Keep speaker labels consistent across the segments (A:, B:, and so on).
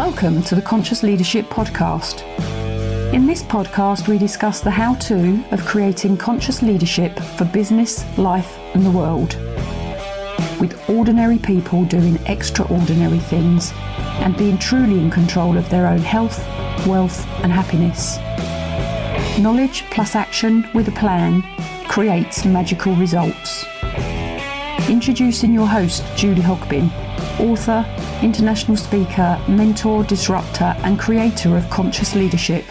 A: Welcome to the Conscious Leadership Podcast. In this podcast, we discuss the how to of creating conscious leadership for business, life, and the world. With ordinary people doing extraordinary things and being truly in control of their own health, wealth, and happiness. Knowledge plus action with a plan creates magical results. Introducing your host, Julie Hogbin, author, international speaker, mentor, disruptor, and creator of conscious leadership,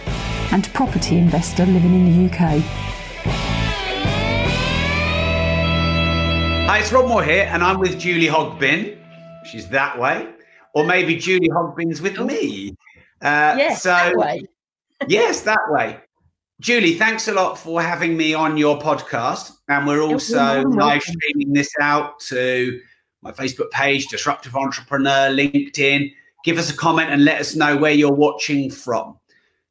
A: and property investor living in the UK.
B: Hi, it's Rob Moore here, and I'm with Julie Hogbin. She's that way. Or maybe Julie Hogbin's with me.
C: Uh, yes, so, that way.
B: yes, that way. Julie, thanks a lot for having me on your podcast. And we're also live streaming this out to my Facebook page, Disruptive Entrepreneur, LinkedIn. Give us a comment and let us know where you're watching from.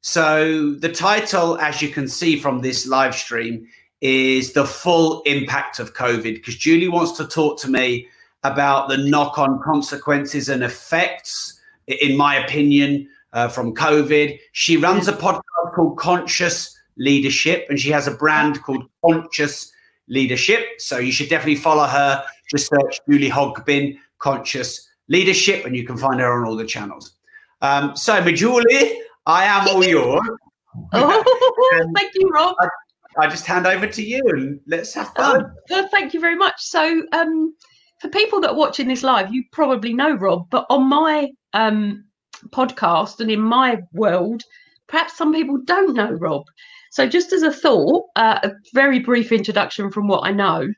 B: So, the title, as you can see from this live stream, is The Full Impact of COVID, because Julie wants to talk to me about the knock on consequences and effects, in my opinion, uh, from COVID. She runs a podcast called Conscious Leadership, and she has a brand called Conscious Leadership. So, you should definitely follow her just search Julie Hogbin Conscious Leadership, and you can find her on all the channels. Um, so, Julie, I am all yours.
C: oh, thank you, Rob.
B: I, I, just hand over to you and let's have fun. Oh,
C: well, thank you very much. So, um, for people that are watching this live, you probably know Rob, but on my um, podcast and in my world, perhaps some people don't know Rob. So, just as a thought, uh, a very brief introduction from what I know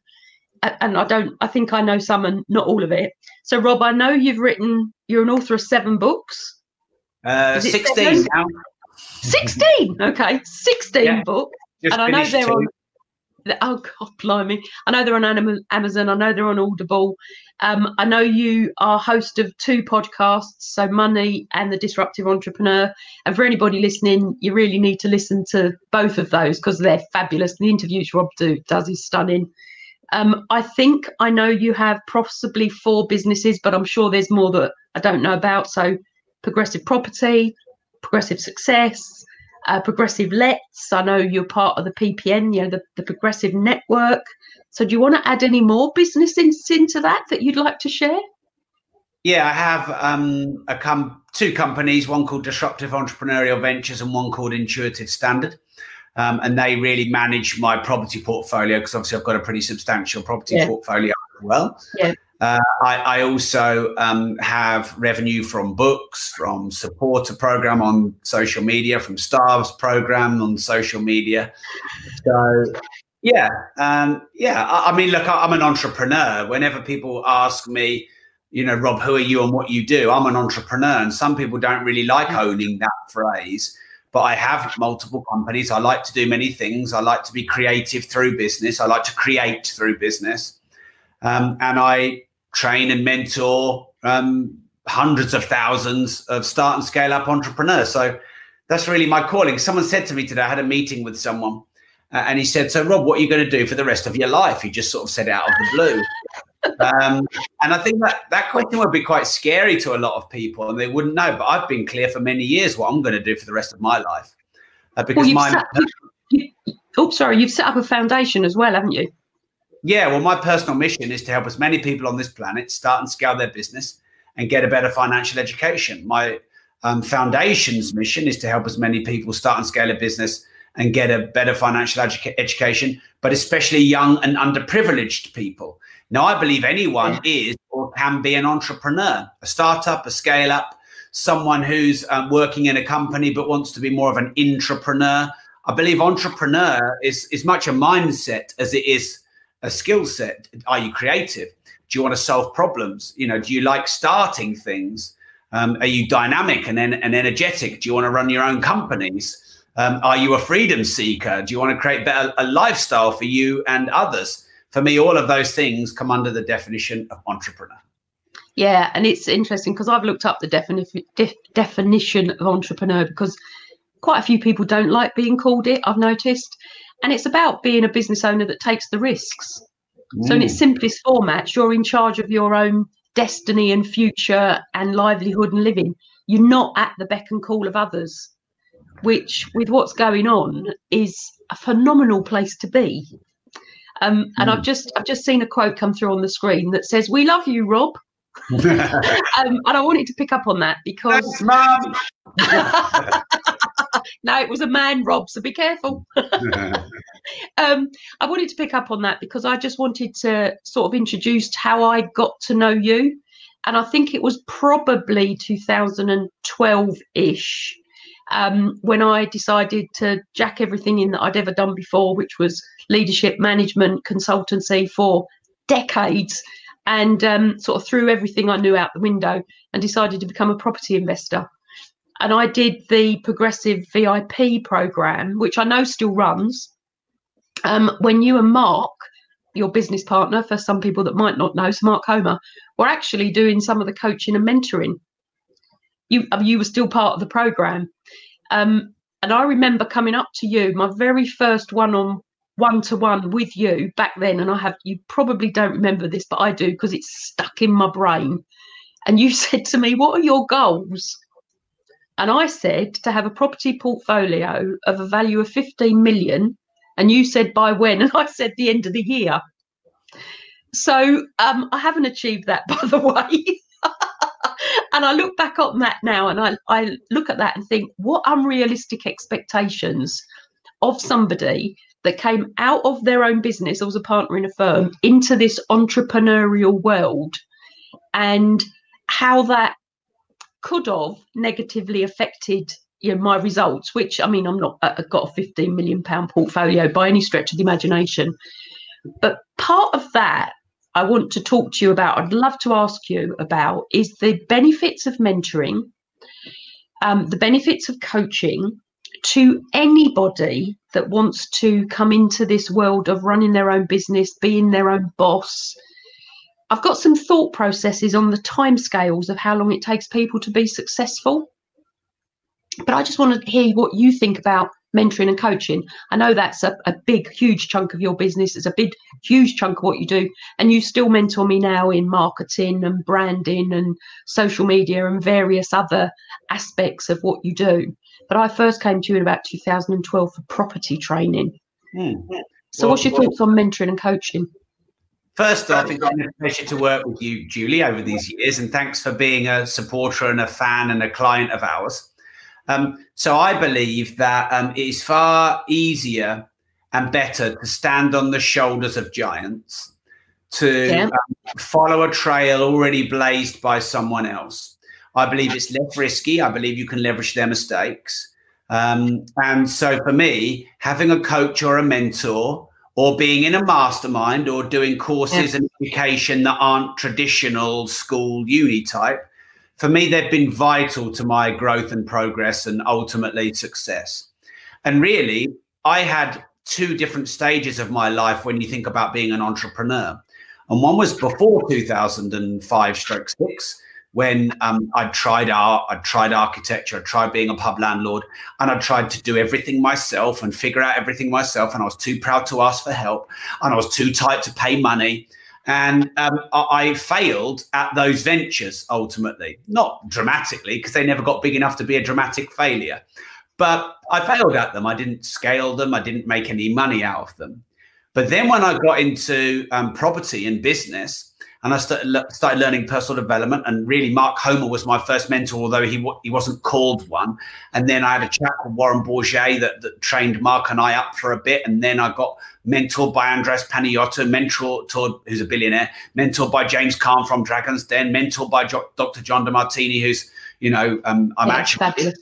C: and I don't, I think I know some and not all of it. So, Rob, I know you've written, you're an author of seven books.
B: Uh, 16 now.
C: 16, okay, 16 yeah. books. And
B: I know they're two. on,
C: oh, God, blimey. I know they're on Amazon, I know they're on Audible. Um, I know you are host of two podcasts, so Money and The Disruptive Entrepreneur. And for anybody listening, you really need to listen to both of those because they're fabulous. The interviews Rob do, does is stunning. Um, I think I know you have possibly four businesses, but I'm sure there's more that I don't know about. So, progressive property, progressive success, uh, progressive lets. I know you're part of the PPN, you know, the, the progressive network. So, do you want to add any more businesses into that that you'd like to share?
B: Yeah, I have um, a com- two companies, one called Disruptive Entrepreneurial Ventures and one called Intuitive Standard. Um, and they really manage my property portfolio because obviously I've got a pretty substantial property yeah. portfolio as well.
C: Yeah. Uh,
B: I, I, also um, have revenue from books, from support a program on social media, from Star's program on social media. So, yeah, um, yeah. I, I, mean, look, I, I'm an entrepreneur. Whenever people ask me, you know, Rob, who are you and what you do? I'm an entrepreneur, and some people don't really like owning that phrase but I have multiple companies. I like to do many things. I like to be creative through business. I like to create through business. Um, and I train and mentor um, hundreds of thousands of start and scale up entrepreneurs. So that's really my calling. Someone said to me today, I had a meeting with someone, uh, and he said, So, Rob, what are you going to do for the rest of your life? He just sort of said out of the blue um, and I think that that question would be quite scary to a lot of people, and they wouldn't know. But I've been clear for many years what I'm going to do for the rest of my life, uh, because well, my.
C: Set, you, oh, sorry, you've set up a foundation as well, haven't you?
B: Yeah, well, my personal mission is to help as many people on this planet start and scale their business and get a better financial education. My um, foundation's mission is to help as many people start and scale a business and get a better financial edu- education, but especially young and underprivileged people. Now, I believe anyone is or can be an entrepreneur, a startup, a scale up, someone who's um, working in a company but wants to be more of an intrapreneur. I believe entrepreneur is is much a mindset as it is a skill set. Are you creative? Do you want to solve problems? You know, do you like starting things? Um, are you dynamic and, and energetic? Do you want to run your own companies? Um, are you a freedom seeker? Do you want to create better a lifestyle for you and others? For me, all of those things come under the definition of entrepreneur.
C: Yeah, and it's interesting because I've looked up the defini- de- definition of entrepreneur because quite a few people don't like being called it, I've noticed. And it's about being a business owner that takes the risks. Mm. So, in its mm. simplest format, you're in charge of your own destiny and future and livelihood and living. you're not at the beck and call of others, which, with what's going on, is a phenomenal place to be. Um, and mm. I've just I've just seen a quote come through on the screen that says, "We love you, Rob." um, and I wanted to pick up on that because
B: Thanks, Mum.
C: no, it was a man, Rob. So be careful. um, I wanted to pick up on that because I just wanted to sort of introduce how I got to know you, and I think it was probably 2012 ish. Um, when I decided to jack everything in that I'd ever done before, which was leadership management consultancy for decades, and um, sort of threw everything I knew out the window and decided to become a property investor. And I did the progressive VIP program, which I know still runs. Um, when you and Mark, your business partner, for some people that might not know, so Mark Homer, were actually doing some of the coaching and mentoring. You, you were still part of the program. Um, and I remember coming up to you, my very first one on one to one with you back then, and I have you probably don't remember this, but I do because it's stuck in my brain. And you said to me, What are your goals? And I said to have a property portfolio of a value of 15 million. And you said by when? And I said the end of the year. So um, I haven't achieved that, by the way. And I look back on that now and I, I look at that and think, what unrealistic expectations of somebody that came out of their own business, I was a partner in a firm, into this entrepreneurial world and how that could have negatively affected you know, my results, which I mean, I'm not uh, I've got a 15 million pound portfolio by any stretch of the imagination. But part of that I want to talk to you about, I'd love to ask you about, is the benefits of mentoring, um, the benefits of coaching, to anybody that wants to come into this world of running their own business, being their own boss. I've got some thought processes on the timescales of how long it takes people to be successful. But I just want to hear what you think about mentoring and coaching. I know that's a, a big, huge chunk of your business. It's a big, huge chunk of what you do. And you still mentor me now in marketing and branding and social media and various other aspects of what you do. But I first came to you in about 2012 for property training. Hmm. So, well, what's your well, thoughts on mentoring and coaching?
B: First off, it's been a pleasure to work with you, Julie, over these years, and thanks for being a supporter and a fan and a client of ours. Um, so, I believe that um, it is far easier and better to stand on the shoulders of giants to yeah. um, follow a trail already blazed by someone else. I believe it's less risky. I believe you can leverage their mistakes. Um, and so for me, having a coach or a mentor or being in a mastermind or doing courses yeah. and education that aren't traditional school uni type, for me, they've been vital to my growth and progress and ultimately success. And really, I had two different stages of my life when you think about being an entrepreneur. And one was before 2005 stroke six when um, I tried art, I tried architecture, I tried being a pub landlord, and I tried to do everything myself and figure out everything myself. And I was too proud to ask for help, and I was too tight to pay money. And um, I, I failed at those ventures ultimately, not dramatically, because they never got big enough to be a dramatic failure. But I failed at them. I didn't scale them. I didn't make any money out of them. But then when I got into um, property and business, and I started, started learning personal development. And really, Mark Homer was my first mentor, although he he wasn't called one. And then I had a chap called Warren Bourget that, that trained Mark and I up for a bit. And then I got mentored by Andreas Panayiotou, mentored who's a billionaire, mentored by James Caan from Dragons Den, mentored by jo- Dr. John Demartini, who's you know um, I'm yeah, actually fabulous.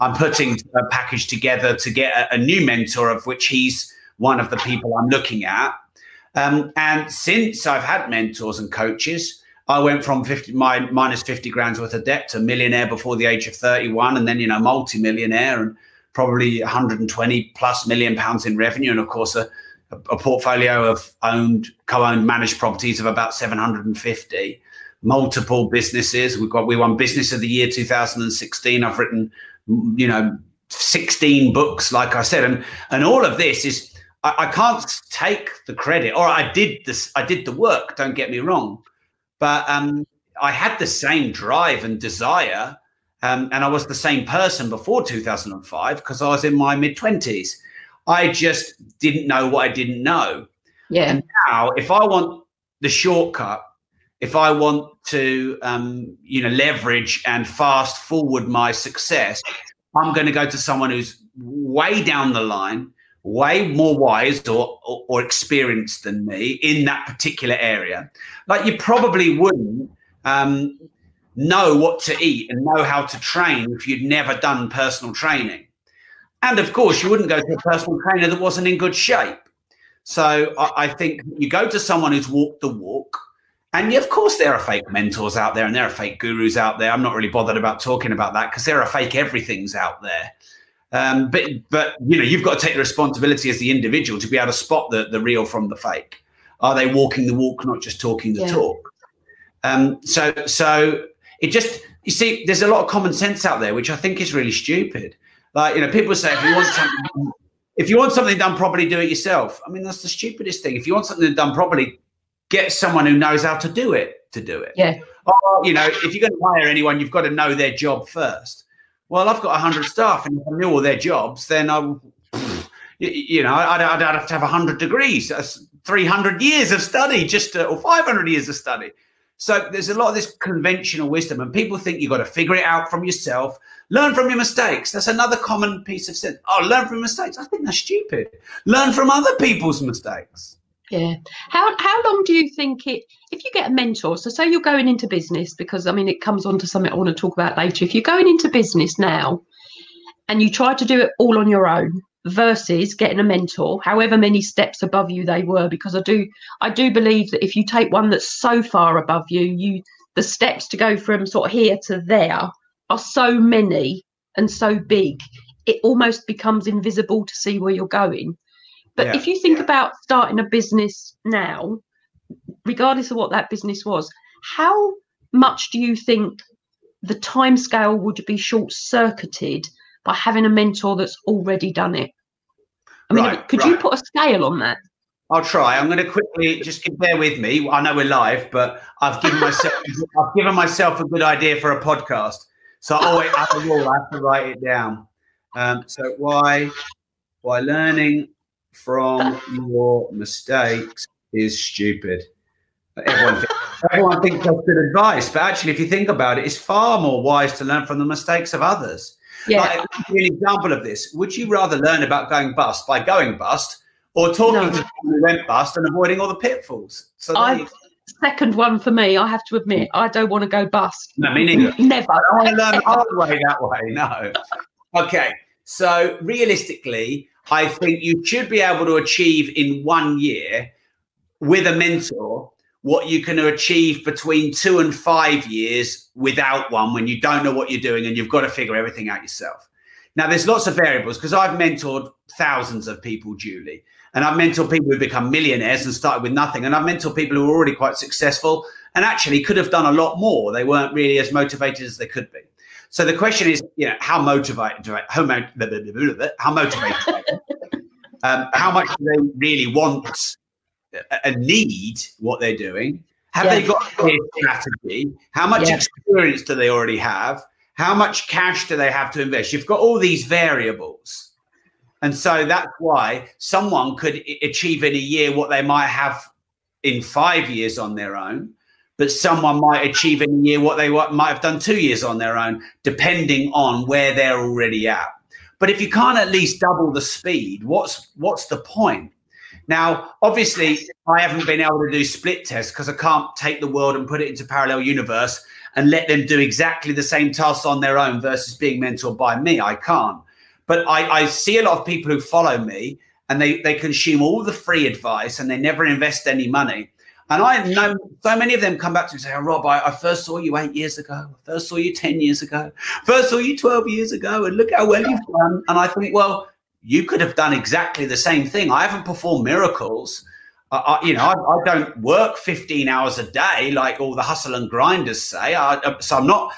B: I'm putting a package together to get a, a new mentor, of which he's one of the people I'm looking at. Um, and since I've had mentors and coaches, I went from 50, my minus 50 grand's worth of debt to millionaire before the age of 31, and then, you know, multi-millionaire and probably 120 plus million pounds in revenue. And of course, a, a portfolio of owned, co-owned managed properties of about 750 multiple businesses. We've got, we won business of the year 2016. I've written, you know, 16 books, like I said, and, and all of this is I, I can't take the credit, or I did this, I did the work. Don't get me wrong, but um, I had the same drive and desire um, and I was the same person before 2005 because I was in my mid 20s. I just didn't know what I didn't know.
C: Yeah.
B: And now, if I want the shortcut, if I want to, um, you know, leverage and fast forward my success, I'm going to go to someone who's way down the line, way more wise or, or, or experienced than me in that particular area. Like you probably wouldn't um, know what to eat and know how to train if you'd never done personal training. And of course, you wouldn't go to a personal trainer that wasn't in good shape. So I, I think you go to someone who's walked the walk. And of course, there are fake mentors out there and there are fake gurus out there. I'm not really bothered about talking about that because there are fake everything's out there. Um, but but you know you've got to take the responsibility as the individual to be able to spot the the real from the fake. Are they walking the walk, not just talking the yeah. talk? Um, so so it just you see there's a lot of common sense out there, which I think is really stupid. Like you know people say if you want something if you want something done properly, do it yourself. I mean that's the stupidest thing. If you want something done properly, get someone who knows how to do it to do it.
C: Yeah.
B: Or, you know if you're going to hire anyone, you've got to know their job first well, I've got 100 staff and if I knew all their jobs, then I, you know, I'd, I'd have to have 100 degrees. That's 300 years of study, just to, or 500 years of study. So there's a lot of this conventional wisdom, and people think you've got to figure it out from yourself, learn from your mistakes. That's another common piece of sense. Oh, learn from mistakes. I think that's stupid. Learn from other people's mistakes.
C: Yeah. How how long do you think it if you get a mentor, so say you're going into business, because I mean it comes on to something I want to talk about later. If you're going into business now and you try to do it all on your own versus getting a mentor, however many steps above you they were, because I do I do believe that if you take one that's so far above you, you the steps to go from sort of here to there are so many and so big, it almost becomes invisible to see where you're going. But yeah. if you think about starting a business now, regardless of what that business was, how much do you think the time scale would be short circuited by having a mentor that's already done it? I mean, right, could right. you put a scale on that?
B: I'll try. I'm going to quickly just bear with me. I know we're live, but I've given myself I've given myself a good idea for a podcast. So I always have I have to write it down. Um, so why why learning from your mistakes is stupid. Everyone, thinks, everyone thinks that's good advice, but actually, if you think about it, it's far more wise to learn from the mistakes of others. Yeah. Like, an example of this: Would you rather learn about going bust by going bust, or talking no. to people who went bust and avoiding all the pitfalls?
C: So second one for me. I have to admit, I don't want to go bust.
B: No, me neither.
C: Never. I
B: don't want to learn the hard way that way. No. Okay, so realistically, I think you should be able to achieve in one year with a mentor what you can achieve between two and five years without one when you don't know what you're doing and you've got to figure everything out yourself. Now, there's lots of variables because I've mentored thousands of people, Julie, and I've mentored people who become millionaires and started with nothing. And I've mentored people who are already quite successful and actually could have done a lot more. They weren't really as motivated as they could be. So the question is, you know, how motivated, how, motivated, how motivated, um, how much do they really want and need what they're doing? Have yeah. they got a clear strategy? How much yeah. experience do they already have? How much cash do they have to invest? You've got all these variables. And so that's why someone could achieve in a year what they might have in five years on their own but someone might achieve in a year what they might have done two years on their own, depending on where they're already at. But if you can't at least double the speed, what's what's the point? Now, obviously, I haven't been able to do split tests because I can't take the world and put it into parallel universe and let them do exactly the same tasks on their own versus being mentored by me. I can't. But I, I see a lot of people who follow me and they, they consume all the free advice and they never invest any money. And I know so many of them come back to me and say, oh, Rob, I, I, first saw you eight years ago. I first saw you 10 years ago. First saw you 12 years ago. And look how well you've done. And I think, well, you could have done exactly the same thing. I haven't performed miracles. I, you know, I, I, don't work 15 hours a day like all the hustle and grinders say. so I'm not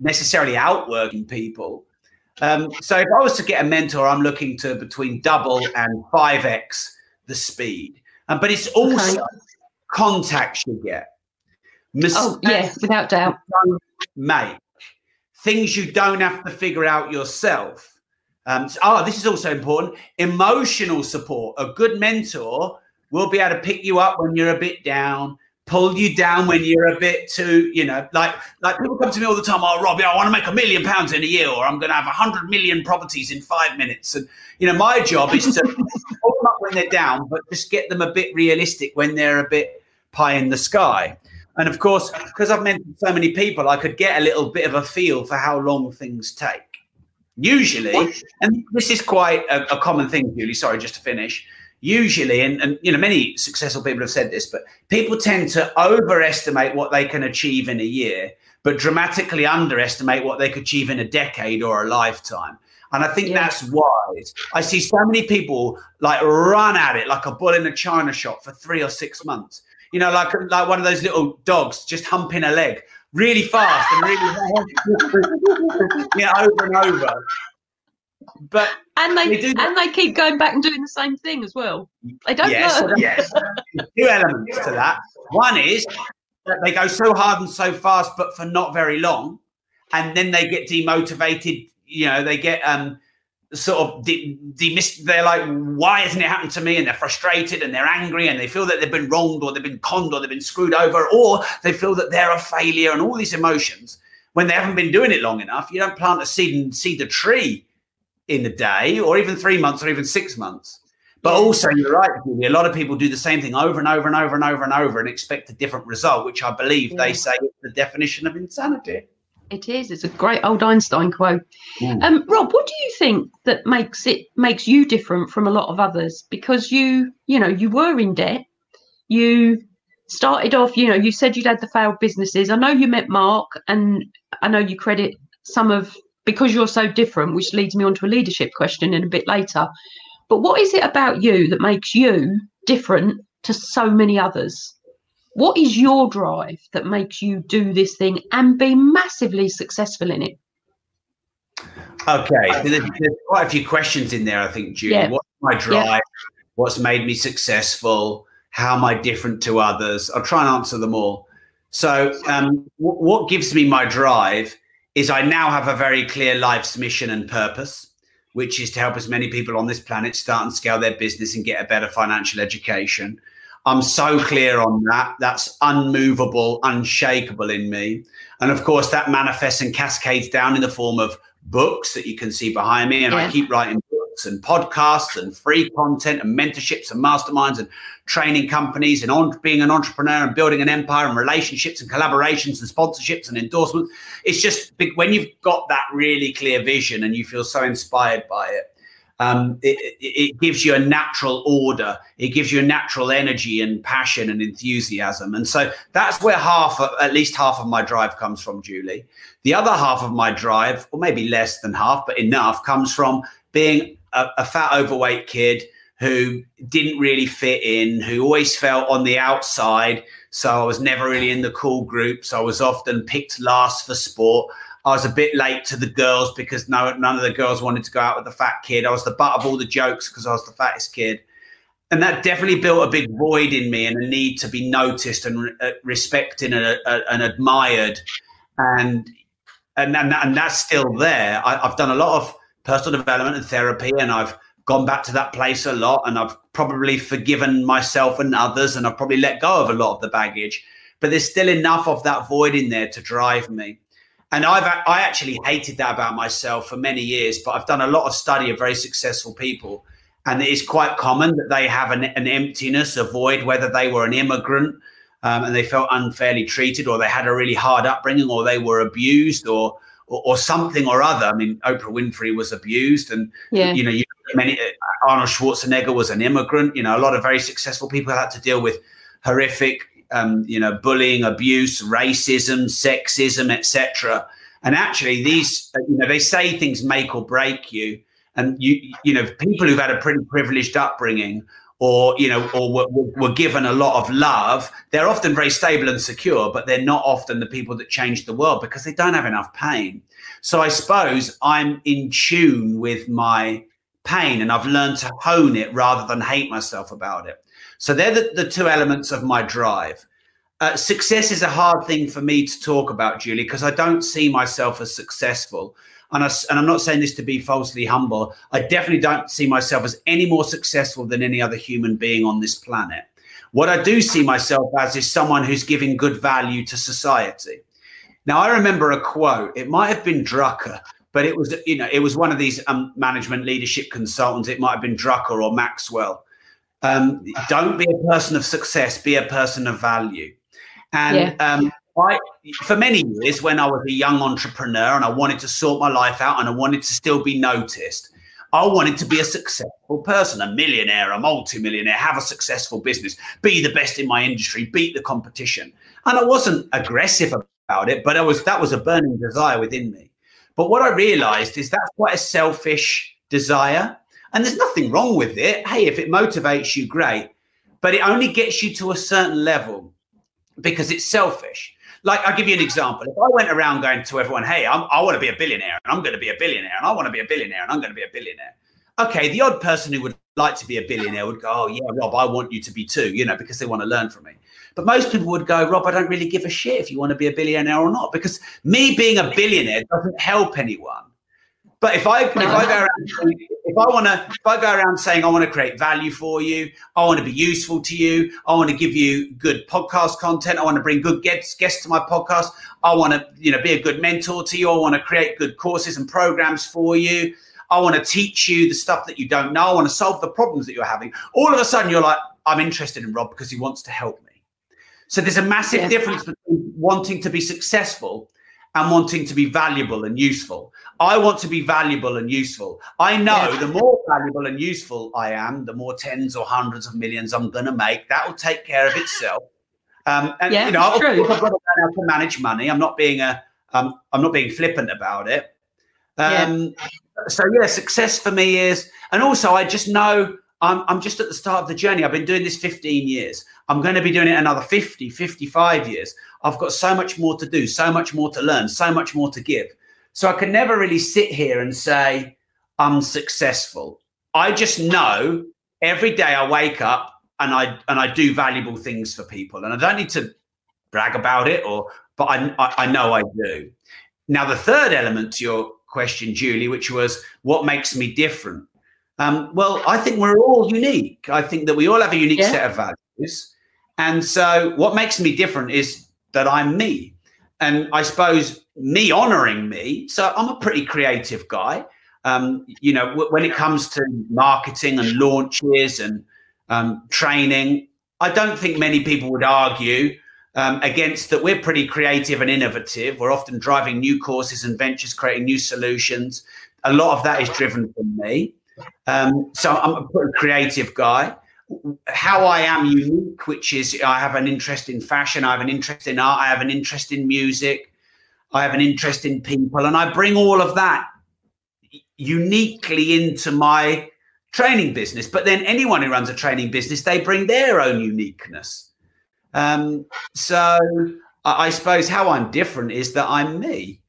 B: necessarily outworking people. Um, so if I was to get a mentor, I'm looking to between double and 5x the speed. Um, but it's also okay contacts you get,
C: mistakes oh, yes, without doubt,
B: make, things you don't have to figure out yourself. Um, so, oh, this is also important. Emotional support. A good mentor will be able to pick you up when you're a bit down, pull you down when you're a bit too, you know, like like people come to me all the time. Oh, Robbie, I want to make a million pounds in a year, or I'm going to have a hundred million properties in five minutes. And you know, my job is to pull them up when they're down, but just get them a bit realistic when they're a bit pie in the sky. And of course, because I've mentored so many people, I could get a little bit of a feel for how long things take. Usually, and this is quite a, a common thing, Julie. Sorry, just to finish usually and, and you know many successful people have said this but people tend to overestimate what they can achieve in a year but dramatically underestimate what they could achieve in a decade or a lifetime and i think yeah. that's wise i see so many people like run at it like a bull in a china shop for three or six months you know like like one of those little dogs just humping a leg really fast and really yeah over and over but
C: and they, they and they keep going back and doing the same thing as well. They don't
B: yes,
C: learn.
B: yes. Two elements to that. One is that they go so hard and so fast, but for not very long, and then they get demotivated. You know, they get um sort of de- demist. They're like, why hasn't it happened to me? And they're frustrated and they're angry and they feel that they've been wronged or they've been conned or they've been screwed over or they feel that they're a failure and all these emotions. When they haven't been doing it long enough, you don't plant a seed and see the tree in a day or even three months or even six months. But also, you're right, a lot of people do the same thing over and over and over and over and over and expect a different result, which I believe yeah. they say is the definition of insanity.
C: It is. It's a great old Einstein quote. Mm. Um, Rob, what do you think that makes it makes you different from a lot of others? Because you, you know, you were in debt. You started off, you know, you said you'd had the failed businesses. I know you met Mark, and I know you credit some of because you're so different, which leads me on to a leadership question in a bit later. But what is it about you that makes you different to so many others? What is your drive that makes you do this thing and be massively successful in it?
B: Okay, there's, there's quite a few questions in there, I think, Julie. Yeah. What's my drive? Yeah. What's made me successful? How am I different to others? I'll try and answer them all. So, um, w- what gives me my drive is I now have a very clear life's mission and purpose, which is to help as many people on this planet start and scale their business and get a better financial education. I'm so clear on that. That's unmovable, unshakable in me. And of course, that manifests and cascades down in the form of books that you can see behind me. And yeah. I keep writing books and podcasts and free content and mentorships and masterminds and training companies and on, being an entrepreneur and building an empire and relationships and collaborations and sponsorships and endorsements. It's just big, when you've got that really clear vision and you feel so inspired by it. Um, it, it, gives you a natural order. It gives you a natural energy and passion and enthusiasm. And so that's where half, at least half of my drive comes from, Julie. The other half of my drive, or maybe less than half, but enough, comes from being a, a fat, overweight kid who didn't really fit in, who always felt on the outside. So I was never really in the cool groups. I was often picked last for sport. I was a bit late to the girls because no, none of the girls wanted to go out with the fat kid. I was the butt of all the jokes because I was the fattest kid. And that definitely built a big void in me and a need to be noticed and uh, respected and, uh, and admired. And, and, and, and that's still there. I, I've done a lot of personal development and therapy, and I've gone back to that place a lot and I've probably forgiven myself and others and I've probably let go of a lot of the baggage. But there's still enough of that void in there to drive me. And I've I actually hated that about myself for many years, but I've done a lot of study of very successful people. And it is quite common that they have an, an emptiness, a void, whether they were an immigrant um, and they felt unfairly treated, or they had a really hard upbringing, or they were abused, or or, or, something or other. I mean, Oprah Winfrey was abused, and yeah. you know, you, many uh, Arnold Schwarzenegger was an immigrant. You know, a lot of very successful people had to deal with horrific, um, you know, bullying, abuse, racism, sexism, etc. And actually, these, uh, you know, they say things make or break you. And you, you know, people who've had a pretty privileged upbringing or you know or were, were, given a lot of love they're often very stable and secure but they're not often the people that change the world because they don't have enough pain so i suppose i'm in tune with my pain and i've learned to hone it rather than hate myself about it so they're the, the two elements of my drive uh, success is a hard thing for me to talk about, Julie, because I don't see myself as successful. And, I, and I'm not saying this to be falsely humble. I definitely don't see myself as any more successful than any other human being on this planet. What I do see myself as is someone who's giving good value to society. Now, I remember a quote. It might have been Drucker, but it was you know it was one of these um, management leadership consultants. It might have been Drucker or Maxwell. Um, don't be a person of success. Be a person of value. And yeah. um, I, for many years, when I was a young entrepreneur and I wanted to sort my life out and I wanted to still be noticed, I wanted to be a successful person, a millionaire, a multimillionaire, have a successful business, be the best in my industry, beat the competition. And I wasn't aggressive about it, but I was that was a burning desire within me. But what I realized is that's quite a selfish desire. And there's nothing wrong with it. Hey, if it motivates you, great. But it only gets you to a certain level because it's selfish. Like, I'll give you an example. If I went around going to everyone, hey, I'm, i want to be a billionaire and I'm going to be a billionaire and I want to be a billionaire and I'm going to be a billionaire. Okay, the odd person who would like to be a billionaire would go, oh, yeah, Rob, I want you to be too, you know, because they want to learn from me. But most people would go, Rob, I don't really give a shit if you want to be a billionaire or not, because me being a billionaire doesn't help anyone. But if I if I go around if I want to if I go around saying I want to create value for you, I want to be useful to you, I want to give you good podcast content, I want to bring good guests guests to my podcast, I want to you know be a good mentor to you, I want to create good courses and programs for you. I want to teach you the stuff that you don't know. I want to solve the problems that you're having. All of a sudden, you're like, I'm interested in Rob because he wants to help me. So there's a massive yeah. difference between wanting to be successful and wanting to be valuable and useful. I want to be valuable and useful. I know yeah. the more valuable and useful I am, the more tens or hundreds of millions I'm going to make. That will take care of itself. Um, and yeah, you know, I've, I've got to learn how to manage money. I'm not being a, um, I'm not being flippant about it. Um, yeah. So yeah, success for me is, and also I just know I'm, I'm just at the start of the journey. I've been doing this 15 years. I'm going to be doing it another 50, 55 years. I've got so much more to do, so much more to learn, so much more to give. So I can never really sit here and say, I'm successful. I just know every day I wake up and I and I do valuable things for people. And I don't need to brag about it or but I, I know I do. Now the third element to your question, Julie, which was what makes me different. Um, well, I think we're all unique. I think that we all have a unique yeah. set of values. And so what makes me different is that I'm me. And I suppose me honoring me. So I'm a pretty creative guy. Um, you know, w- when it comes to marketing and launches and um, training, I don't think many people would argue um, against that. We're pretty creative and innovative. We're often driving new courses and ventures, creating new solutions. A lot of that is driven from me. Um, so I'm a pretty creative guy. How I am unique, which is I have an interest in fashion, I have an interest in art, I have an interest in music, I have an interest in people, and I bring all of that uniquely into my training business. But then anyone who runs a training business, they bring their own uniqueness. Um, so I, I suppose how I'm different is that I'm me.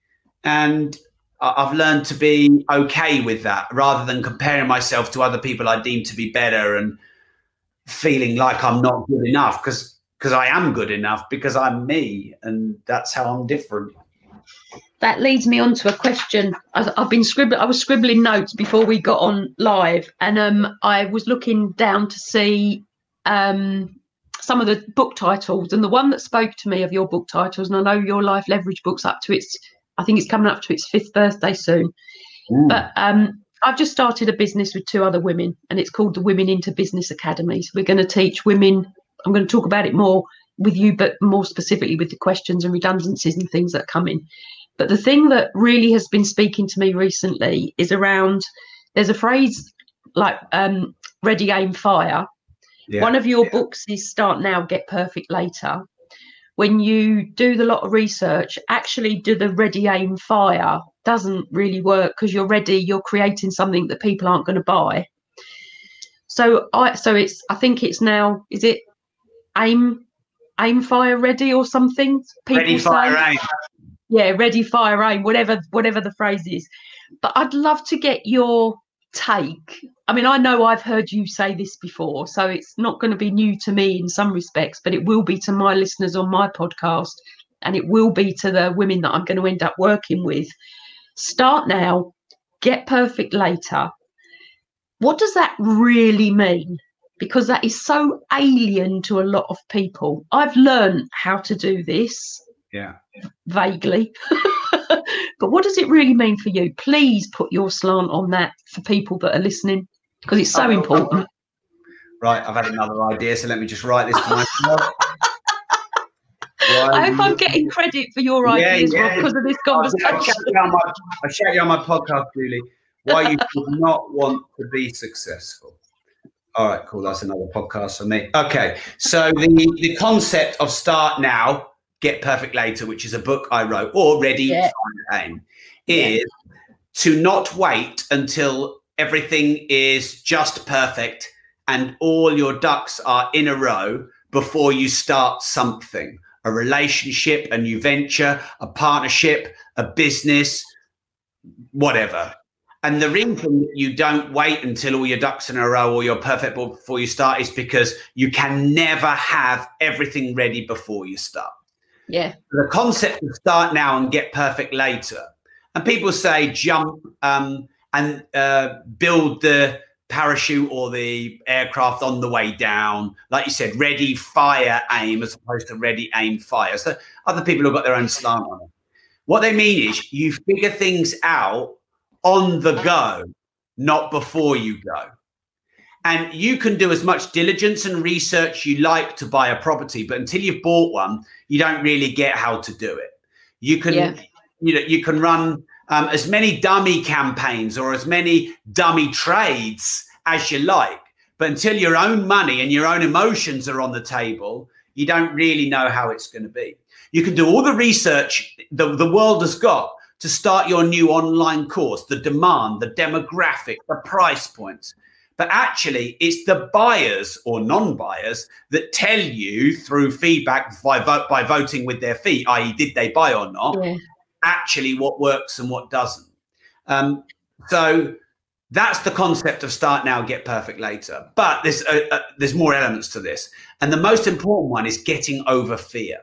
B: And I've learned to be okay with that rather than comparing myself to other people I deem to be better and feeling like I'm not good enough because because I am good enough because I'm me and that's how I'm different.
C: That leads me on to a question. I've been scribbling. I was scribbling notes before we got on live, and um, I was looking down to see um, some of the book titles, and the one that spoke to me of your book titles, and I know your life leverage book's up to its I think it's coming up to its fifth birthday soon. Ooh. But um, I've just started a business with two other women, and it's called the Women into Business Academy. So we're going to teach women. I'm going to talk about it more with you, but more specifically with the questions and redundancies and things that come in. But the thing that really has been speaking to me recently is around there's a phrase like um, ready, aim, fire. Yeah. One of your yeah. books is Start Now, Get Perfect Later when you do the lot of research, actually do the ready, aim, fire doesn't really work because you're ready, you're creating something that people aren't going to buy. So I so it's I think it's now is it aim aim fire ready or something?
B: People ready fire say, aim.
C: Yeah, ready fire aim, whatever whatever the phrase is. But I'd love to get your take. I mean i know i've heard you say this before so it's not going to be new to me in some respects but it will be to my listeners on my podcast and it will be to the women that i'm going to end up working with. Start now get perfect later. What does that really mean? Because that is so alien to a lot of people. I've learned how to do this
B: yeah.
C: vaguely but what does it really mean for you? Please put your slant on that for people that are listening because it's so oh, important.
B: Right, I've had another idea, so let me just write this to myself.
C: I hope I'm getting credit for your ideas yeah, yeah. because of this conversation. I'll shout, you on my,
B: I'll shout you on my podcast, Julie, why you do not want to be successful. All right, cool. That's another podcast for me. Okay, so the, the concept of start now Get Perfect Later, which is a book I wrote, or Ready, yeah. Aim, is yeah. to not wait until everything is just perfect and all your ducks are in a row before you start something a relationship, a new venture, a partnership, a business, whatever. And the reason you don't wait until all your ducks in a row or you're perfect before you start is because you can never have everything ready before you start.
C: Yeah.
B: The concept of start now and get perfect later. And people say jump um, and uh, build the parachute or the aircraft on the way down. Like you said, ready, fire, aim, as opposed to ready, aim, fire. So other people have got their own slant on it. What they mean is you figure things out on the go, not before you go. And you can do as much diligence and research you like to buy a property, but until you've bought one, you don't really get how to do it. You can, yeah. you know, you can run um, as many dummy campaigns or as many dummy trades as you like, but until your own money and your own emotions are on the table, you don't really know how it's going to be. You can do all the research the, the world has got to start your new online course, the demand, the demographic, the price points. But actually, it's the buyers or non-buyers that tell you through feedback by vote by voting with their feet, i.e., did they buy or not? Yeah. Actually, what works and what doesn't. Um, so that's the concept of start now, get perfect later. But there's uh, uh, there's more elements to this, and the most important one is getting over fear,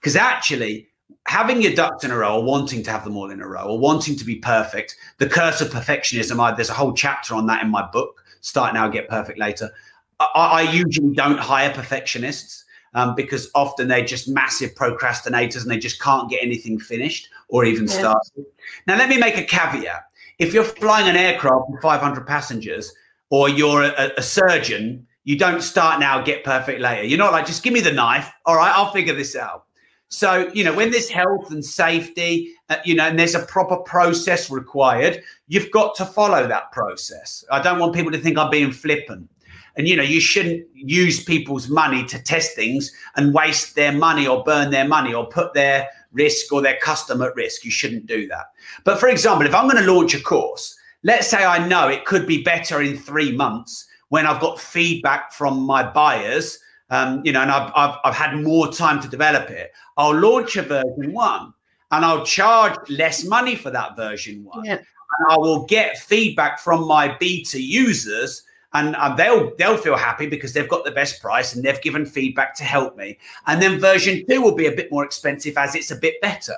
B: because actually having your ducks in a row or wanting to have them all in a row or wanting to be perfect the curse of perfectionism I, there's a whole chapter on that in my book start now, get perfect later. I, I usually don't hire perfectionists um, because often they're just massive procrastinators and they just can't get anything finished or even yeah. started. Now, let me make a caveat. If you're flying an aircraft with 500 passengers or you're a, a surgeon, you don't start now, get perfect later. You're not like, just give me the knife. All right, I'll figure this out. So, you know, when there's health and safety, uh, you know, and there's a proper process required, you've got to follow that process. I don't want people to think I'm being flippant. And, you know, you shouldn't use people's money to test things and waste their money or burn their money or put their risk or their customer at risk. You shouldn't do that. But for example, if I'm going to launch a course, let's say I know it could be better in three months when I've got feedback from my buyers um, you know, and I've, I've, I've had more time to develop it. I'll launch a version one and I'll charge less money for that version one. Yeah. And I will get feedback from my beta users and um, they'll they'll feel happy because they've got the best price and they've given feedback to help me. And then version two will be a bit more expensive as it's a bit better.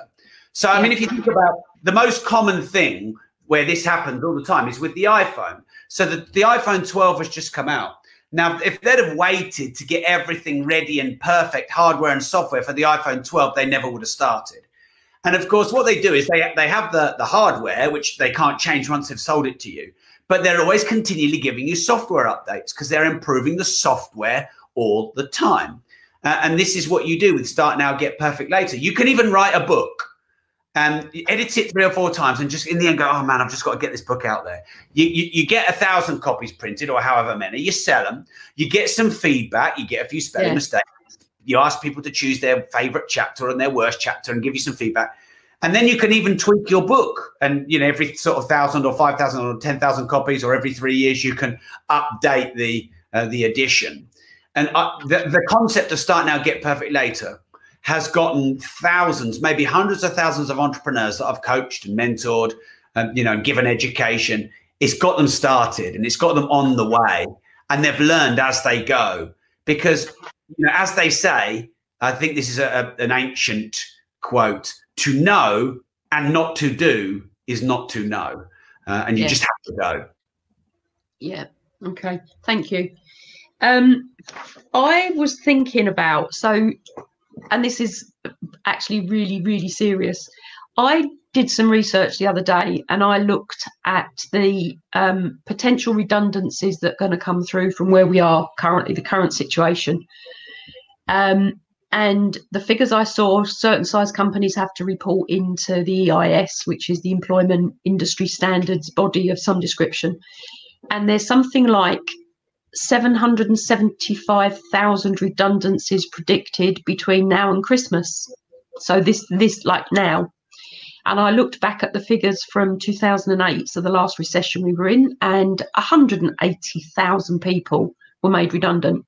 B: So I mean, if you think about the most common thing where this happens all the time is with the iPhone. So the, the iPhone 12 has just come out. Now, if they'd have waited to get everything ready and perfect, hardware and software for the iPhone 12, they never would have started. And of course, what they do is they, they have the, the hardware, which they can't change once they've sold it to you, but they're always continually giving you software updates because they're improving the software all the time. Uh, and this is what you do with Start Now, Get Perfect Later. You can even write a book and you edit it three or four times and just in the end go, oh man, I've just got to get this book out there. You, you, you get a thousand copies printed or however many, you sell them, you get some feedback, you get a few spelling yeah. mistakes, you ask people to choose their favorite chapter and their worst chapter and give you some feedback. And then you can even tweak your book. And, you know, every sort of thousand or 5,000 or 10,000 copies or every three years, you can update the, uh, the edition. And uh, the, the concept of start now, get perfect later has gotten thousands, maybe hundreds of thousands of entrepreneurs that I've coached and mentored, and you know, given education. It's got them started and it's got them on the way. And they've learned as they go. Because you know as they say i think this is a, a, an ancient quote to know and not to do is not to know. Uh, and you just have to go.
C: Yeah. Okay. Thank you. Um i was thinking about so and this is actually really really serious i did some research the other day and I looked at the um, potential redundancies that are going to come through from where we are currently, the current situation. Um, and the figures I saw, certain size companies have to report into the EIS, which is the Employment Industry Standards body of some description. And there's something like 775,000 redundancies predicted between now and Christmas. So this, this like now. And I looked back at the figures from 2008, so the last recession we were in, and 180,000 people were made redundant.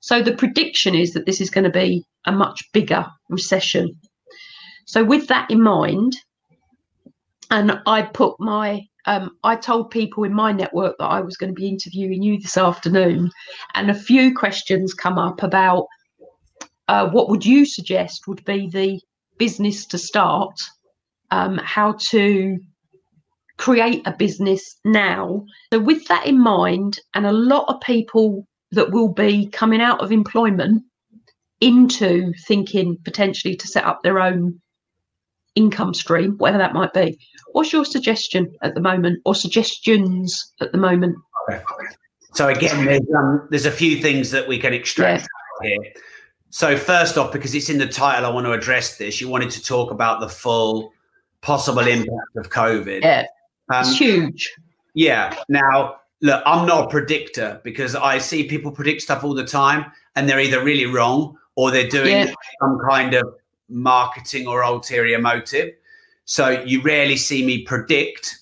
C: So the prediction is that this is going to be a much bigger recession. So with that in mind, and I put my um, I told people in my network that I was going to be interviewing you this afternoon, and a few questions come up about uh, what would you suggest would be the business to start um, how to create a business now. So, with that in mind, and a lot of people that will be coming out of employment into thinking potentially to set up their own income stream, whatever that might be. What's your suggestion at the moment, or suggestions at the moment? Okay.
B: So again, there's, um, there's a few things that we can extract yeah. here. So first off, because it's in the title, I want to address this. You wanted to talk about the full possible impact of COVID.
C: Yeah, um, it's huge.
B: Yeah. Now, look, I'm not a predictor because I see people predict stuff all the time, and they're either really wrong or they're doing yeah. some kind of marketing or ulterior motive. So you rarely see me predict.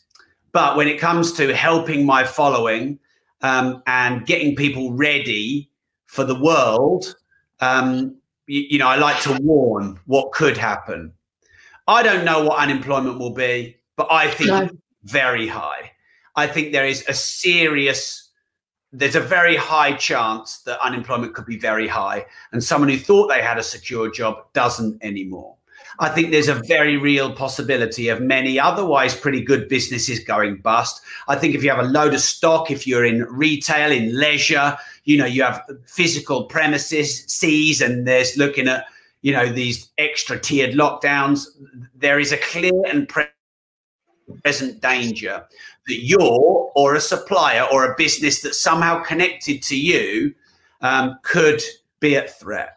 B: But when it comes to helping my following um, and getting people ready for the world, um, you, you know, I like to warn what could happen. I don't know what unemployment will be, but I think no. very high. I think there is a serious, there's a very high chance that unemployment could be very high. And someone who thought they had a secure job doesn't anymore. I think there's a very real possibility of many otherwise pretty good businesses going bust. I think if you have a load of stock, if you're in retail, in leisure, you know, you have physical premises, seas, and there's looking at you know these extra tiered lockdowns there is a clear and present danger that you're or a supplier or a business that's somehow connected to you um, could be at threat.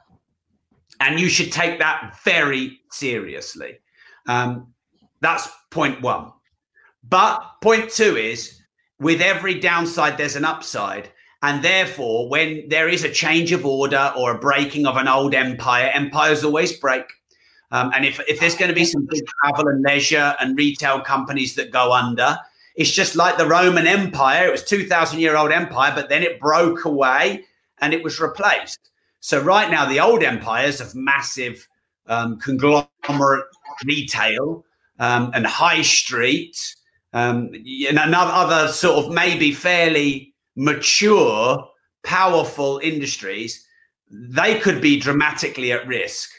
B: And you should take that very seriously. Um, that's point one. But point two is with every downside there's an upside. And therefore, when there is a change of order or a breaking of an old empire, empires always break. Um, and if, if there's going to be some big travel and leisure and retail companies that go under, it's just like the Roman Empire. It was 2,000 year old empire, but then it broke away and it was replaced. So right now, the old empires of massive um, conglomerate retail um, and high street um, and other sort of maybe fairly mature, powerful industries, they could be dramatically at risk.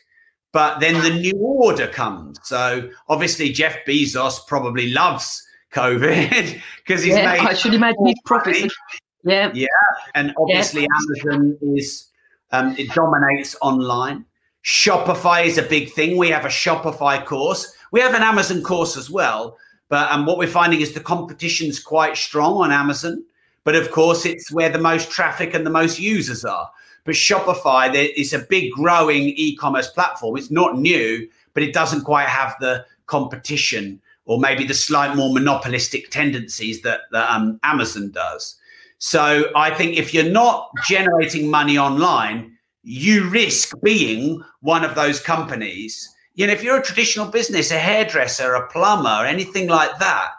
B: But then the new order comes. So obviously, Jeff Bezos probably loves COVID because he's
C: yeah,
B: made.
C: I should imagine his profits. Yeah.
B: Yeah. And obviously, yeah. Amazon is, um, it dominates online. Shopify is a big thing. We have a Shopify course. We have an Amazon course as well. But um, what we're finding is the competition's quite strong on Amazon. But of course, it's where the most traffic and the most users are. But Shopify is a big growing e-commerce platform. It's not new, but it doesn't quite have the competition or maybe the slight more monopolistic tendencies that, that um, Amazon does. So I think if you're not generating money online, you risk being one of those companies. You know, if you're a traditional business, a hairdresser, a plumber, anything like that,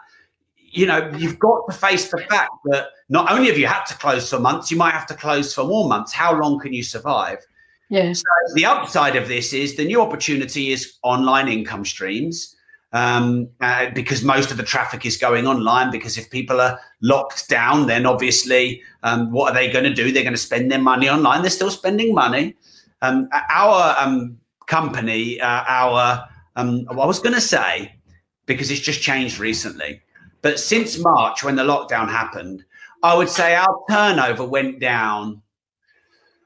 B: you know, you've got to face the fact that not only have you had to close for months, you might have to close for more months. How long can you survive?
C: Yeah. So
B: the upside of this is the new opportunity is online income streams. um, uh, because most of the traffic is going online. Because if people are locked down, then obviously, um, what are they going to do? They're going to spend their money online. They're still spending money. Um, our um, company, uh, our um, I was going to say because it's just changed recently, but since March when the lockdown happened, I would say our turnover went down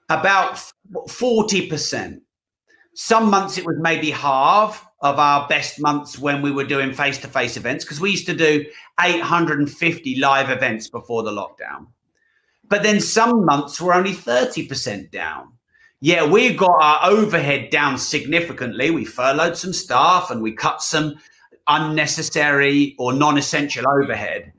B: about forty percent. Some months it was maybe half of our best months when we were doing face to face events because we used to do 850 live events before the lockdown. But then some months were only 30% down. Yeah, we got our overhead down significantly. We furloughed some staff and we cut some unnecessary or non essential overhead.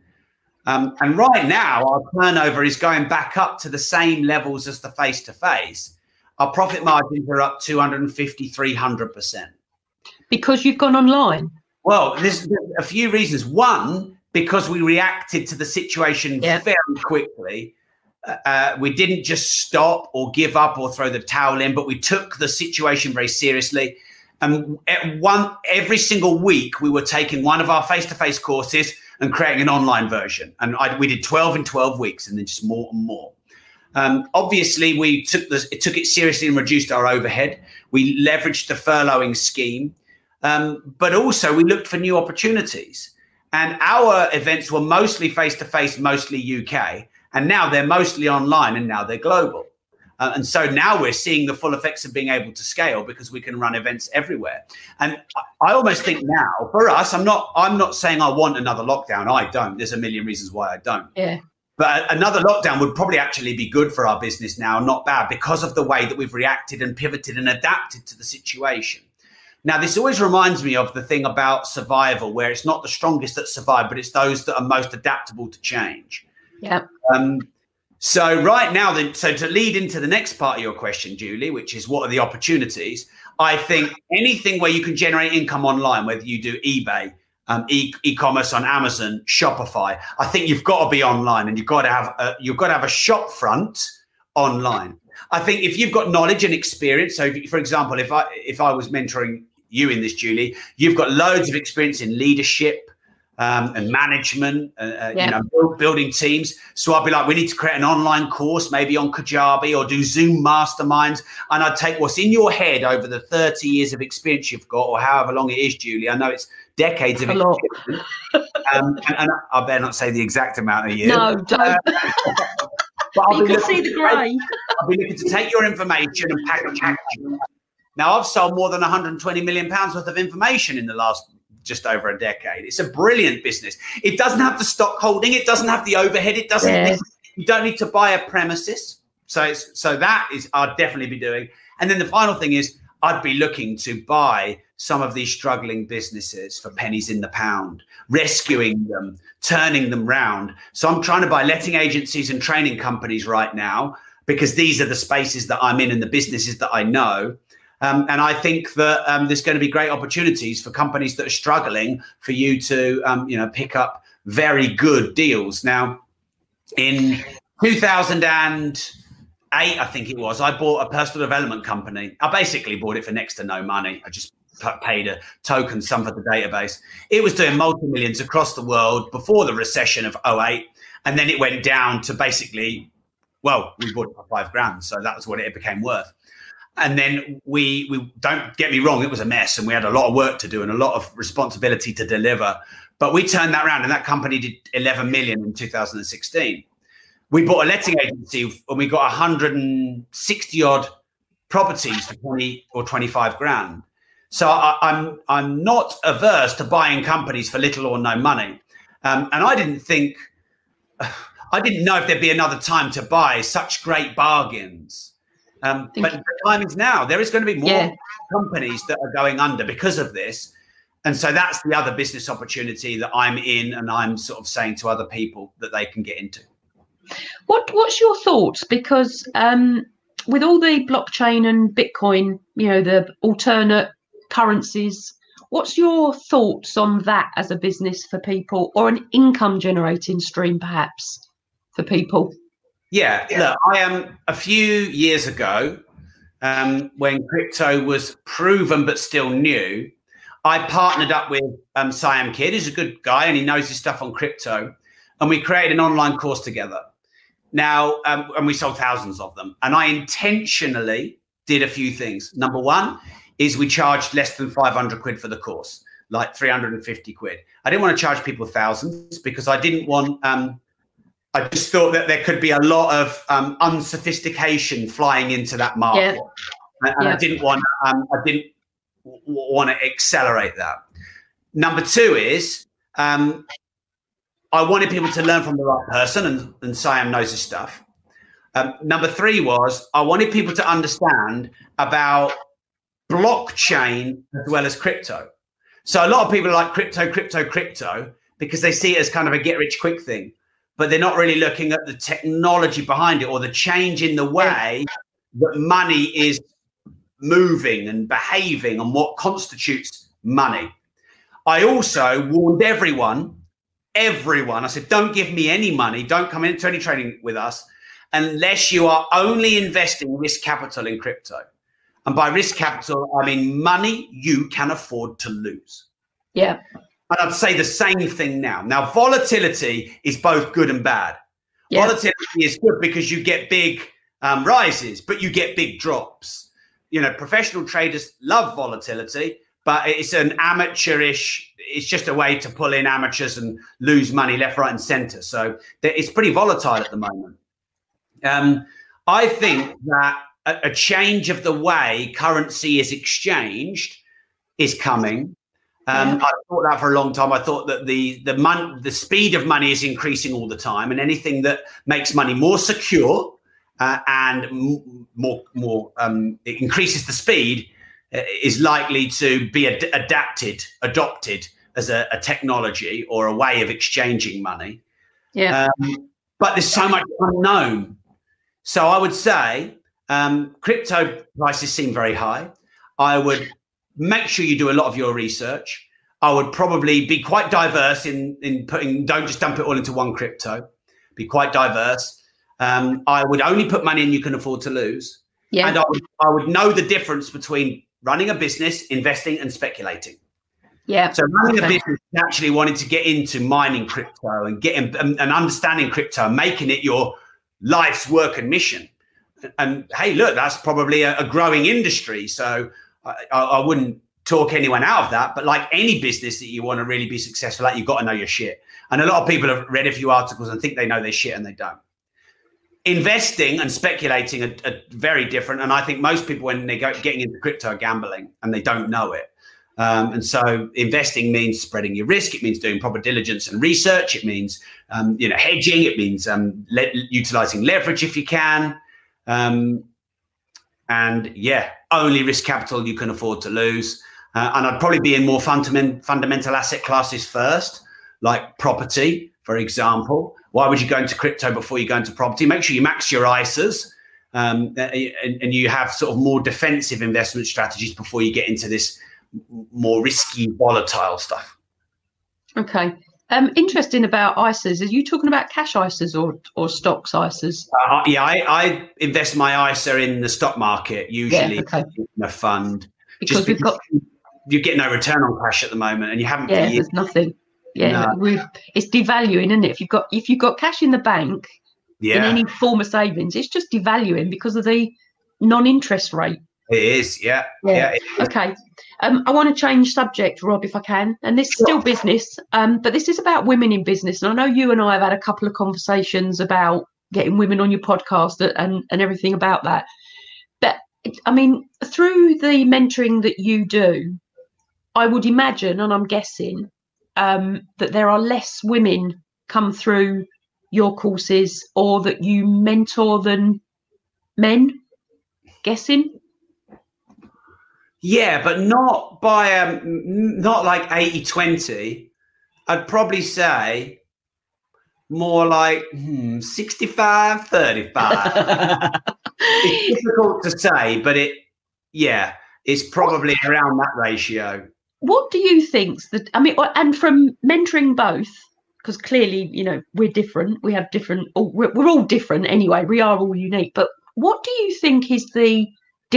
B: Um, and right now, our turnover is going back up to the same levels as the face to face. Our profit margins are up 250, 300%
C: because you've gone online?
B: Well, there's a few reasons. One, because we reacted to the situation yeah. very quickly. Uh, uh, we didn't just stop or give up or throw the towel in, but we took the situation very seriously. And at one every single week, we were taking one of our face-to-face courses and creating an online version. And I, we did 12 in 12 weeks, and then just more and more. Um, obviously, we took the, it took it seriously and reduced our overhead. We leveraged the furloughing scheme. Um, but also, we looked for new opportunities. And our events were mostly face to face, mostly UK. And now they're mostly online and now they're global. Uh, and so now we're seeing the full effects of being able to scale because we can run events everywhere. And I, I almost think now for us, I'm not I'm not saying I want another lockdown. I don't. There's a million reasons why I don't.
C: Yeah.
B: But another lockdown would probably actually be good for our business now, not bad, because of the way that we've reacted and pivoted and adapted to the situation. Now, this always reminds me of the thing about survival, where it's not the strongest that survive, but it's those that are most adaptable to change.
C: Yeah.
B: Um, so right now, then, so to lead into the next part of your question, Julie, which is what are the opportunities? I think anything where you can generate income online, whether you do eBay, um, e-commerce on Amazon, Shopify, I think you've got to be online, and you've got to have a, you've got to have a shop front online. I think if you've got knowledge and experience, so if, for example, if I if I was mentoring you in this, Julie. You've got loads of experience in leadership um, and management, uh, uh yeah. you know, building teams. So I'd be like, we need to create an online course, maybe on Kajabi or do Zoom masterminds. And I'd take what's in your head over the 30 years of experience you've got, or however long it is, Julie. I know it's decades of experience. um, and, and, I better not say the exact amount of years.
C: No, don't. Uh, but I'll you can see the grey.
B: I'll be looking to take your information and package it now, I've sold more than 120 million pounds worth of information in the last just over a decade. It's a brilliant business. It doesn't have the stock holding, it doesn't have the overhead, it doesn't. Yes. You don't need to buy a premises. So, it's, so that is I'd definitely be doing. And then the final thing is I'd be looking to buy some of these struggling businesses for pennies in the pound, rescuing them, turning them round. So I'm trying to buy letting agencies and training companies right now because these are the spaces that I'm in and the businesses that I know. Um, and I think that um, there's going to be great opportunities for companies that are struggling for you to, um, you know, pick up very good deals. Now, in 2008, I think it was, I bought a personal development company. I basically bought it for next to no money. I just paid a token sum for the database. It was doing multi millions across the world before the recession of 08. And then it went down to basically, well, we bought it for five grand. So that was what it became worth. And then we we don't get me wrong, it was a mess, and we had a lot of work to do and a lot of responsibility to deliver. But we turned that around, and that company did 11 million in 2016. We bought a letting agency, and we got 160 odd properties for 20 or 25 grand. So I, am I'm, I'm not averse to buying companies for little or no money. Um, and I didn't think I didn't know if there'd be another time to buy such great bargains. Um, but the time is now. There is going to be more yeah. companies that are going under because of this. And so that's the other business opportunity that I'm in, and I'm sort of saying to other people that they can get into.
C: What What's your thoughts? Because um, with all the blockchain and Bitcoin, you know, the alternate currencies, what's your thoughts on that as a business for people, or an income generating stream, perhaps, for people?
B: Yeah, yeah. look, I am um, a few years ago um, when crypto was proven but still new. I partnered up with um, Siam Kidd, who's a good guy and he knows his stuff on crypto. And we created an online course together. Now, um, and we sold thousands of them. And I intentionally did a few things. Number one is we charged less than 500 quid for the course, like 350 quid. I didn't want to charge people thousands because I didn't want, um, I just thought that there could be a lot of um, unsophistication flying into that market. Yeah. And, yeah. I didn't want, um, I didn't w- want to accelerate that. Number two is um, I wanted people to learn from the right person, and, and Siam knows his stuff. Um, number three was I wanted people to understand about blockchain as well as crypto. So a lot of people like crypto, crypto, crypto because they see it as kind of a get rich quick thing, but they're not really looking at the technology behind it or the change in the way that money is moving and behaving and what constitutes money. I also warned everyone everyone. I said, don't give me any money. Don't come into any trading with us unless you are only investing risk capital in crypto. And by risk capital, I mean money you can afford to lose.
C: Yeah.
B: And I'd say the same thing now. Now, volatility is both good and bad. Yeah. Volatility is good because you get big um, rises, but you get big drops. You know, professional traders love volatility but it's an amateurish it's just a way to pull in amateurs and lose money left right and center so it's pretty volatile at the moment um, i think that a, a, change of the way currency is exchanged is coming um, yeah. I thought that for a long time. I thought that the the mon- the speed of money is increasing all the time, and anything that makes money more secure uh, and m- more more um, it increases the speed uh, is likely to be ad- adapted, adopted as a, a, technology or a way of exchanging money.
C: Yeah. Um,
B: but there's so much unknown. So I would say um, crypto prices seem very high. I would make sure you do a lot of your research. I would probably be quite diverse in in putting. Don't just dump it all into one crypto. Be quite diverse. Um, I would only put money in you can afford to lose.
C: Yeah.
B: And I would, I would know the difference between running a business, investing, and speculating.
C: Yeah.
B: So running okay. a business actually wanting to get into mining crypto and getting and, and understanding crypto, making it your life's work and mission. And hey, look, that's probably a, a growing industry. So I, I, wouldn't talk anyone out of that. But like any business that you want to really be successful at, you've got to know your shit. And a lot of people have read a few articles and think they know their shit and they don't investing and speculating are, are, very different. And I think most people, when they go getting into crypto, gambling and they don't know it. Um, and so investing means spreading your risk. It means doing proper diligence and research. It means, um, you know, hedging. It means um, le- utilizing leverage if you can. Um, and yeah, only risk capital you can afford to lose. Uh, and I'd probably be in more fundament- fundamental asset classes first, like property, for example. Why would you go into crypto before you go into property? Make sure you max your ISAs um, and, and, you have sort of more defensive investment strategies before you get into this more risky, volatile stuff.
C: Okay. Um, interesting about ISAs. Are you talking about cash ISAs or, or stocks ISAs?
B: Uh, yeah, I, I, invest my ISA in the stock market, usually yeah, okay. in a fund.
C: Because, because we've got
B: you get no return on cash at the moment, and you haven't.
C: Yeah, there's nothing yeah, no. it's devaluing, isn't it? If you've got if you've got cash in the bank yeah. in any form of savings, it's just devaluing because of the non-interest rate.
B: It is, yeah, yeah.
C: yeah okay, um, I want to change subject, Rob, if I can. And this is still business, um, but this is about women in business. And I know you and I have had a couple of conversations about getting women on your podcast and and everything about that. But I mean, through the mentoring that you do, I would imagine, and I'm guessing, um, that there are less women come through your courses or that you mentor than men guessing
B: yeah but not by um not like 80 20 i'd probably say more like hmm, 65 35 it's difficult to say but it yeah it's probably around that ratio.
C: What do you think that i mean and from mentoring both because clearly you know we're different we have different we're, we're all different anyway we are all unique but what do you think is the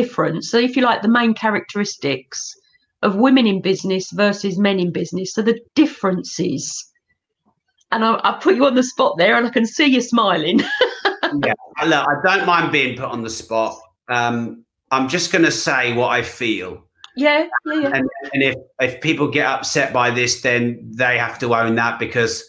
C: difference so if you like the main characteristics of women in business versus men in business. So the differences. And I, I put you on the spot there, and I can see you smiling.
B: yeah, look, I don't mind being put on the spot. Um, I'm just going to say what I feel.
C: Yeah, yeah, yeah.
B: And, and if if people get upset by this, then they have to own that because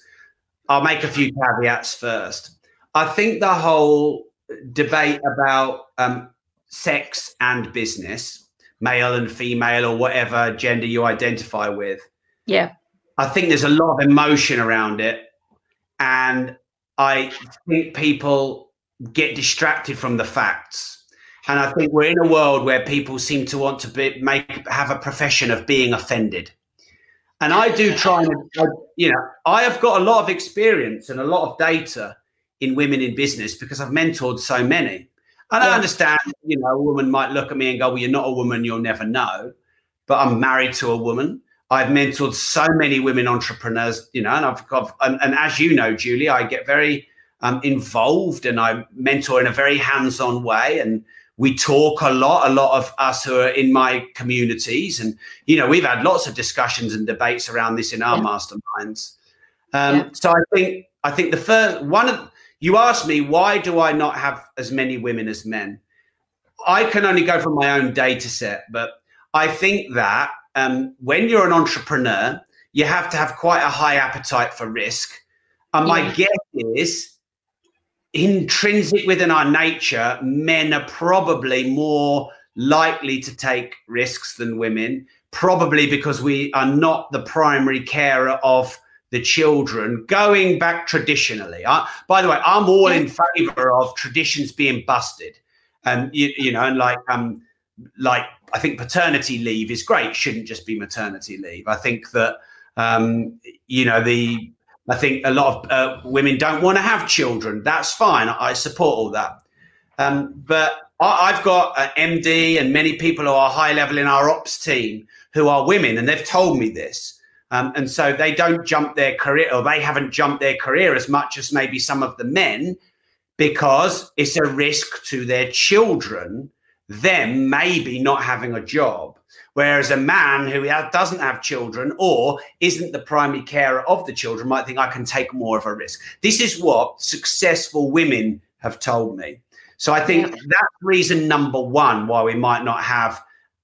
B: I'll make a few caveats first. I think the whole debate about um, sex and business, male and female, or whatever gender you identify with.
C: Yeah.
B: I think there's a lot of emotion around it. And I think people get distracted from the facts. And I think we're in a world where people seem to want to be, make have a profession of being offended. And I do try and, you know, I have got a lot of experience and a lot of data in women in business because I've mentored so many. And yeah. I understand, you know, a woman might look at me and go, well, you're not a woman, you'll never know. But I'm married to a woman. I've mentored so many women entrepreneurs, you know, and I've got, and, and as you know, Julie, I get very um, involved and I mentor in a very hands on way. And we talk a lot, a lot of us who are in my communities. And, you know, we've had lots of discussions and debates around this in our yeah. masterminds. Um, yeah. So I think, I think the first one of, you asked me, why do I not have as many women as men? I can only go from my own data set, but I think that um, when you're an entrepreneur, you have to have quite a high appetite for risk. And my guess is intrinsic within our nature, men are probably more likely to take risks than women, probably because we are not the primary carer of the children going back traditionally. I, by the way, I'm all in favor of traditions being busted. And you, you know, and like um like I think paternity leave is great, shouldn't just be maternity leave. I think that um, you know, the I think a lot of uh, women don't want to have children. That's fine. I support all that. Um, but I, have got an MD and many people who are high level in our ops team who are women, and they've told me this. Um, and so they don't jump their career, or they haven't jumped their career as much as maybe some of the men, because it's a risk to their children, them maybe not having a job. Whereas a man who doesn't have children or isn't the primary carer of the children might think, I can take more of a risk. This is what successful women have told me. So I think that's reason number one why we might not have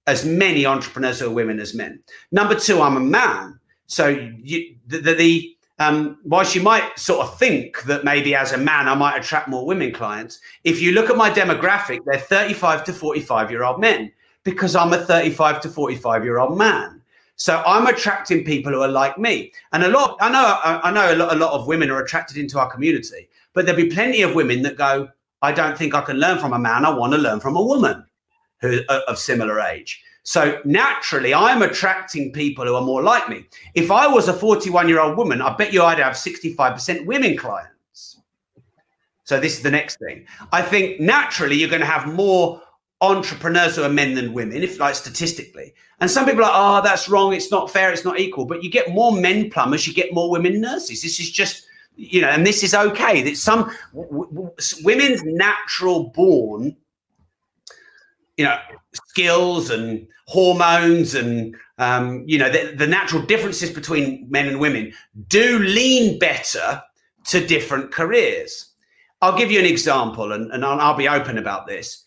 B: as many entrepreneurs are women as men. Number two, I'm a man. So you, the, the, the um, whilst you might sort of think that maybe as a man I might attract more women clients, if you look at my demographic, they're 35 to 45 year old men because I'm a 35 to 45 year old man. So I'm attracting people who are like me, and a lot. I know. I know a lot, a lot of women are attracted into our community, but there'll be plenty of women that go, "I don't think I can learn from a man. I want to learn from a woman who of similar age." So naturally, I'm attracting people who are more like me. If I was a 41 year old woman, I bet you I'd have 65% women clients. So this is the next thing. I think naturally you're going to have more entrepreneurs who are men than women, if like statistically. And some people are, oh, that's wrong. It's not fair. It's not equal. But you get more men plumbers, you get more women nurses. This is just, you know, and this is okay. That some w- w- women's natural born you know skills and hormones and um, you know the, the, natural differences between men and women do lean better to different careers. I'll give you an example and, and I'll, I'll be open about this.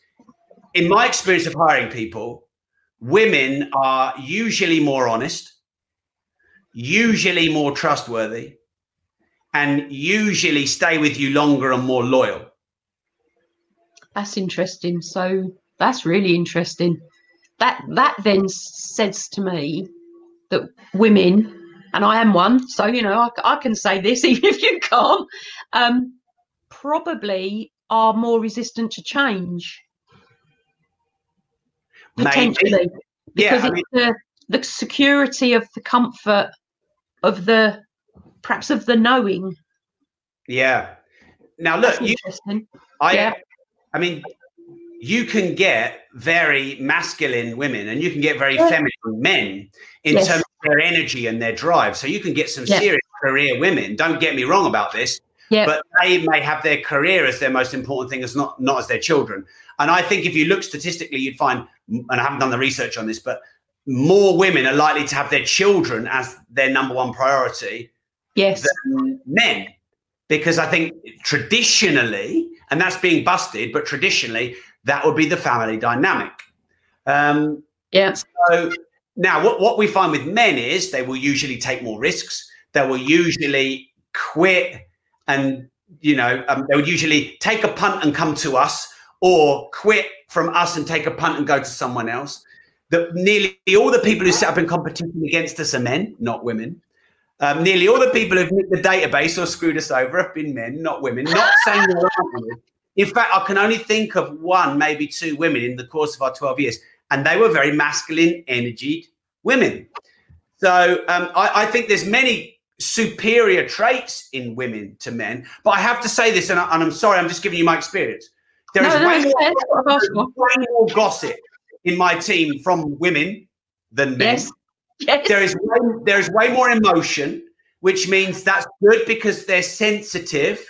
B: In my experience of hiring people women are usually more honest usually more trustworthy and usually stay with you longer and more loyal.
C: That's interesting. So that's really interesting. That that then says to me that women, and I am one, so you know I, I can say this even if you can't, um, probably are more resistant to change. Potentially, Maybe. because yeah, it's mean, the the security of the comfort of the perhaps of the knowing.
B: Yeah. Now look, you, I, yeah. I mean, you can get very masculine women and you can get very yeah. feminine men in yes. terms of their energy and their drive. So you can get some yeah. serious career women. Don't get me wrong about this. Yeah. But they may have their career as their most important thing, as not not as their children. And I think if you look statistically, you'd find, and I haven't done the research on this, but more women are likely to have their children as their number one priority
C: yes.
B: than men. Because I think traditionally, and that's being busted, but traditionally, that would be the family dynamic. Um,
C: yeah.
B: So now, what, what we find with men is they will usually take more risks. They will usually quit and, you know, um, they would usually take a punt and come to us or quit from us and take a punt and go to someone else. That nearly all the people who set up in competition against us are men, not women. Um, nearly all the people who've nicked the database or screwed us over have been men, not women. Not saying there aren't women. In fact, I can only think of one, maybe two women in the course of our 12 years, and they were very masculine, energied women. So um, I, I, think there's many superior traits in women to men. But I have to say this, and, I, am sorry, I'm just giving you my experience. There is no, way, more, way more gossip in my team from women than men. Yes. Yes. There is way, there is way more emotion, which means that's good because they're sensitive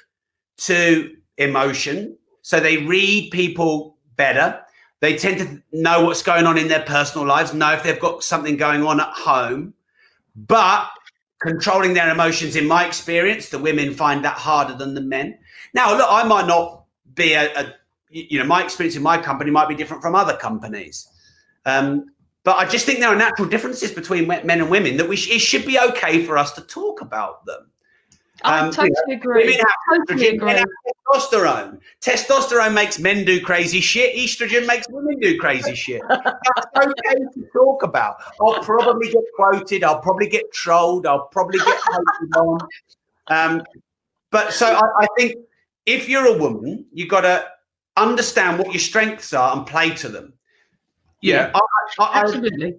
B: to emotion. So they read people better. They tend to know what's going on in their personal lives, know if they've got something going on at home. But controlling their emotions, in my experience, the women find that harder than the men. Now, look, I might not be a, a you know, my experience in my company might be different from other companies. Um, but I just think there are natural differences between men and women that we sh- it should be okay for us to talk about them.
C: I um, totally you know, agree. Women have, totally agree.
B: have testosterone. Testosterone makes men do crazy shit. Estrogen makes women do crazy shit. That's okay to talk about. I'll probably get quoted. I'll probably get trolled. I'll probably get hated on. Um, but so I, I think if you're a woman, you've got to understand what your strengths are and play to them.
C: Yeah, I, I, absolutely.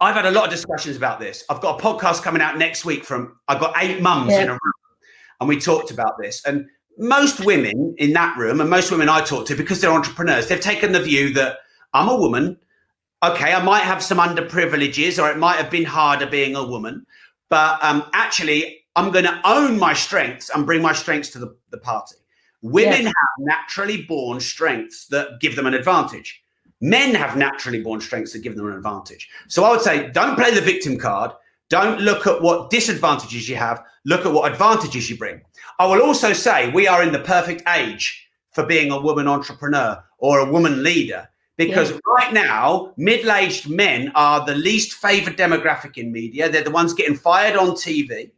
B: I've had a lot of discussions about this. I've got a podcast coming out next week from I've got eight mums yeah. in a room, and we talked about this. And most women in that room, and most women I talk to, because they're entrepreneurs, they've taken the view that I'm a woman. Okay, I might have some underprivileges, or it might have been harder being a woman, but um, actually, I'm going to own my strengths and bring my strengths to the, the party. Women have naturally born strengths that give them an advantage. Men have naturally born strengths that give them an advantage. So I would say don't play the victim card. Don't look at what disadvantages you have. Look at what advantages you bring. I will also say we are in the perfect age for being a woman entrepreneur or a woman leader because yeah. right now middle-aged men are the least favored demographic in media. They're the ones getting fired on TV.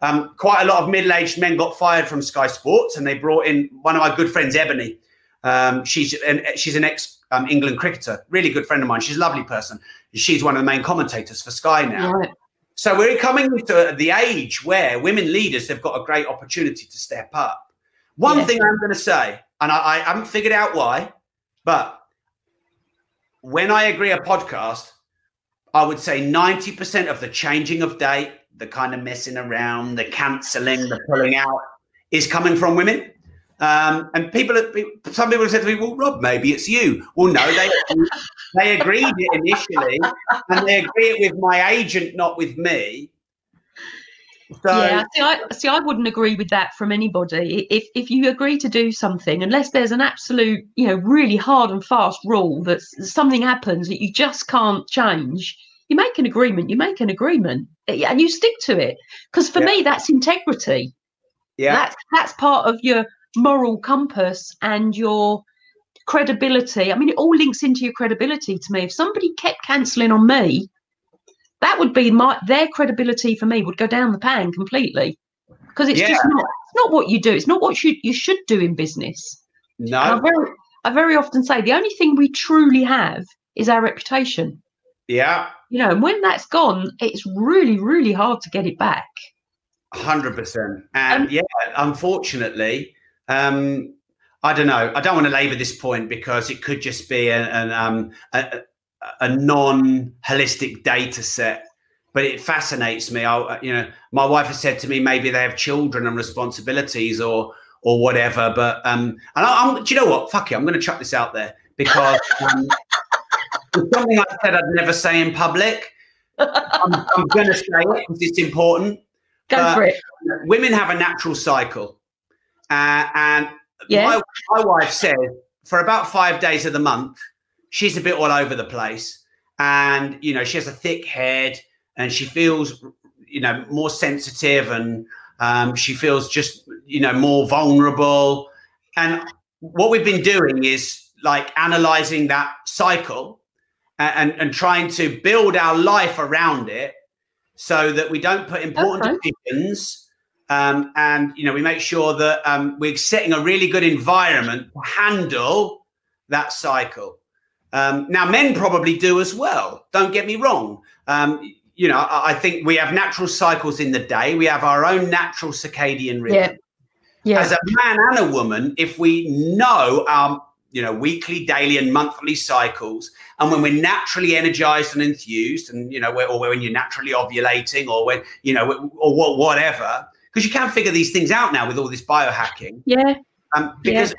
B: Um, quite a lot of middle-aged men got fired from Sky Sports, and they brought in one of my good friends, Ebony. Um, she's an she's an ex um, England cricketer, really good friend of mine. She's a lovely person. She's one of the main commentators for Sky now. Right. So we're coming to the age where women leaders have got a great opportunity to step up. One yeah. thing I'm going to say, and I, I haven't figured out why, but when I agree a podcast, I would say 90% of the changing of date, the kind of messing around, the cancelling, the pulling out is coming from women. Um, and people, some people have said to me, "Well, Rob, maybe it's you." Well, no, they they agreed it initially, and they agreed it with my agent, not with me.
C: So, yeah, see I, see, I wouldn't agree with that from anybody. If if you agree to do something, unless there's an absolute, you know, really hard and fast rule that something happens that you just can't change, you make an agreement. You make an agreement, and you stick to it. Because for yeah. me, that's integrity. Yeah, that's that's part of your moral compass and your credibility. I mean, it all links into your credibility to me. If somebody kept cancelling on me, that would be my their credibility for me would go down the pan completely because it's yeah. just not it's not what you do. It's not what you you should do in business.
B: No, I
C: very, I very often say the only thing we truly have is our reputation.
B: Yeah,
C: you know, and when that's gone, it's really really hard to get it back.
B: Hundred percent, and um, yeah, unfortunately, um, I don't know. I don't want to labour this point because it could just be an, an um, a, a non-holistic data set. But it fascinates me. I, you know, my wife has said to me maybe they have children and responsibilities or or whatever. But um, and I, am do you know what? Fuck it. I'm going to chuck this out there because um, it's something I said I'd never say in public. I'm, I'm going to say it because it's important.
C: Go for it.
B: Women have a natural cycle uh, and yeah. my, my wife said for about five days of the month, she's a bit all over the place. and you know she has a thick head and she feels you know more sensitive and um, she feels just you know more vulnerable and what we've been doing is like analyzing that cycle and, and, and trying to build our life around it so that we don't put important okay. decisions um, and you know we make sure that um, we're setting a really good environment to handle that cycle. Um, now men probably do as well. Don't get me wrong. Um, you know I, I, think we have natural cycles in the day. We have our own natural circadian rhythm. Yeah. Yeah. as a man and a woman if we know our you know weekly daily and monthly cycles and when we're naturally energized and enthused and you know or when you're naturally ovulating or when you know or whatever because you can figure these things out now with all this biohacking.
C: Yeah.
B: Um, because yeah.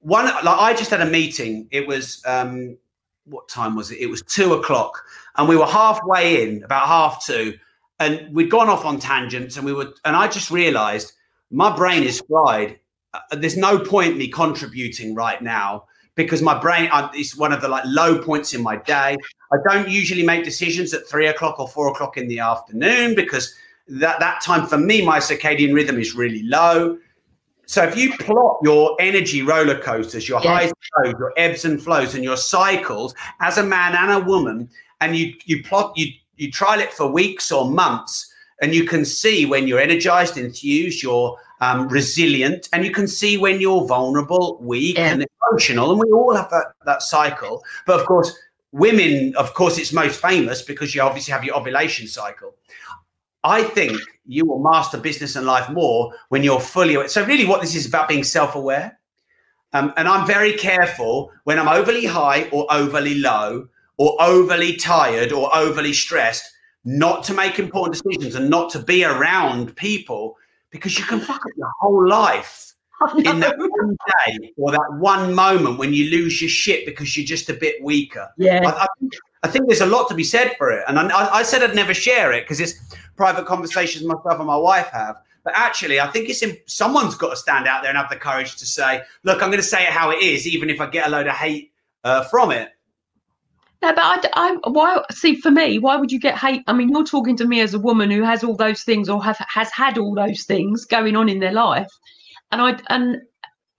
B: one like i just had a meeting. It was um what time was it? It was two o'clock and we were halfway in about half two and we'd gone off on tangents and we were and i just realized my brain is fried. Uh, there's no point me contributing right now because my brain uh, is one of the like low points in my day. I don't usually make decisions at three o'clock or four o'clock in the afternoon because that that time for me my circadian rhythm is really low. So if you plot your energy roller coasters, your highs and lows, your ebbs and flows, and your cycles as a man and a woman, and you you plot you you trial it for weeks or months, and you can see when you're energized, enthused, you're um, resilient, and you can see when you're vulnerable, weak, yeah. and emotional. And we all have that, that cycle. But of course, women, of course, it's most famous because you obviously have your ovulation cycle. I think you will master business and life more when you're fully aware. So, really, what this is about being self aware. Um, and I'm very careful when I'm overly high or overly low or overly tired or overly stressed not to make important decisions and not to be around people because you can fuck up your whole life in that one day or that one moment when you lose your shit because you're just a bit weaker.
C: Yeah.
B: I, I, I think there's a lot to be said for it. And I, I said I'd never share it because it's private conversations myself and my wife have. But actually, I think it's in, someone's got to stand out there and have the courage to say, look, I'm going to say it how it is, even if I get a load of hate uh, from it.
C: No, but I, I, why? See, for me, why would you get hate? I mean, you're talking to me as a woman who has all those things or have has had all those things going on in their life, and I and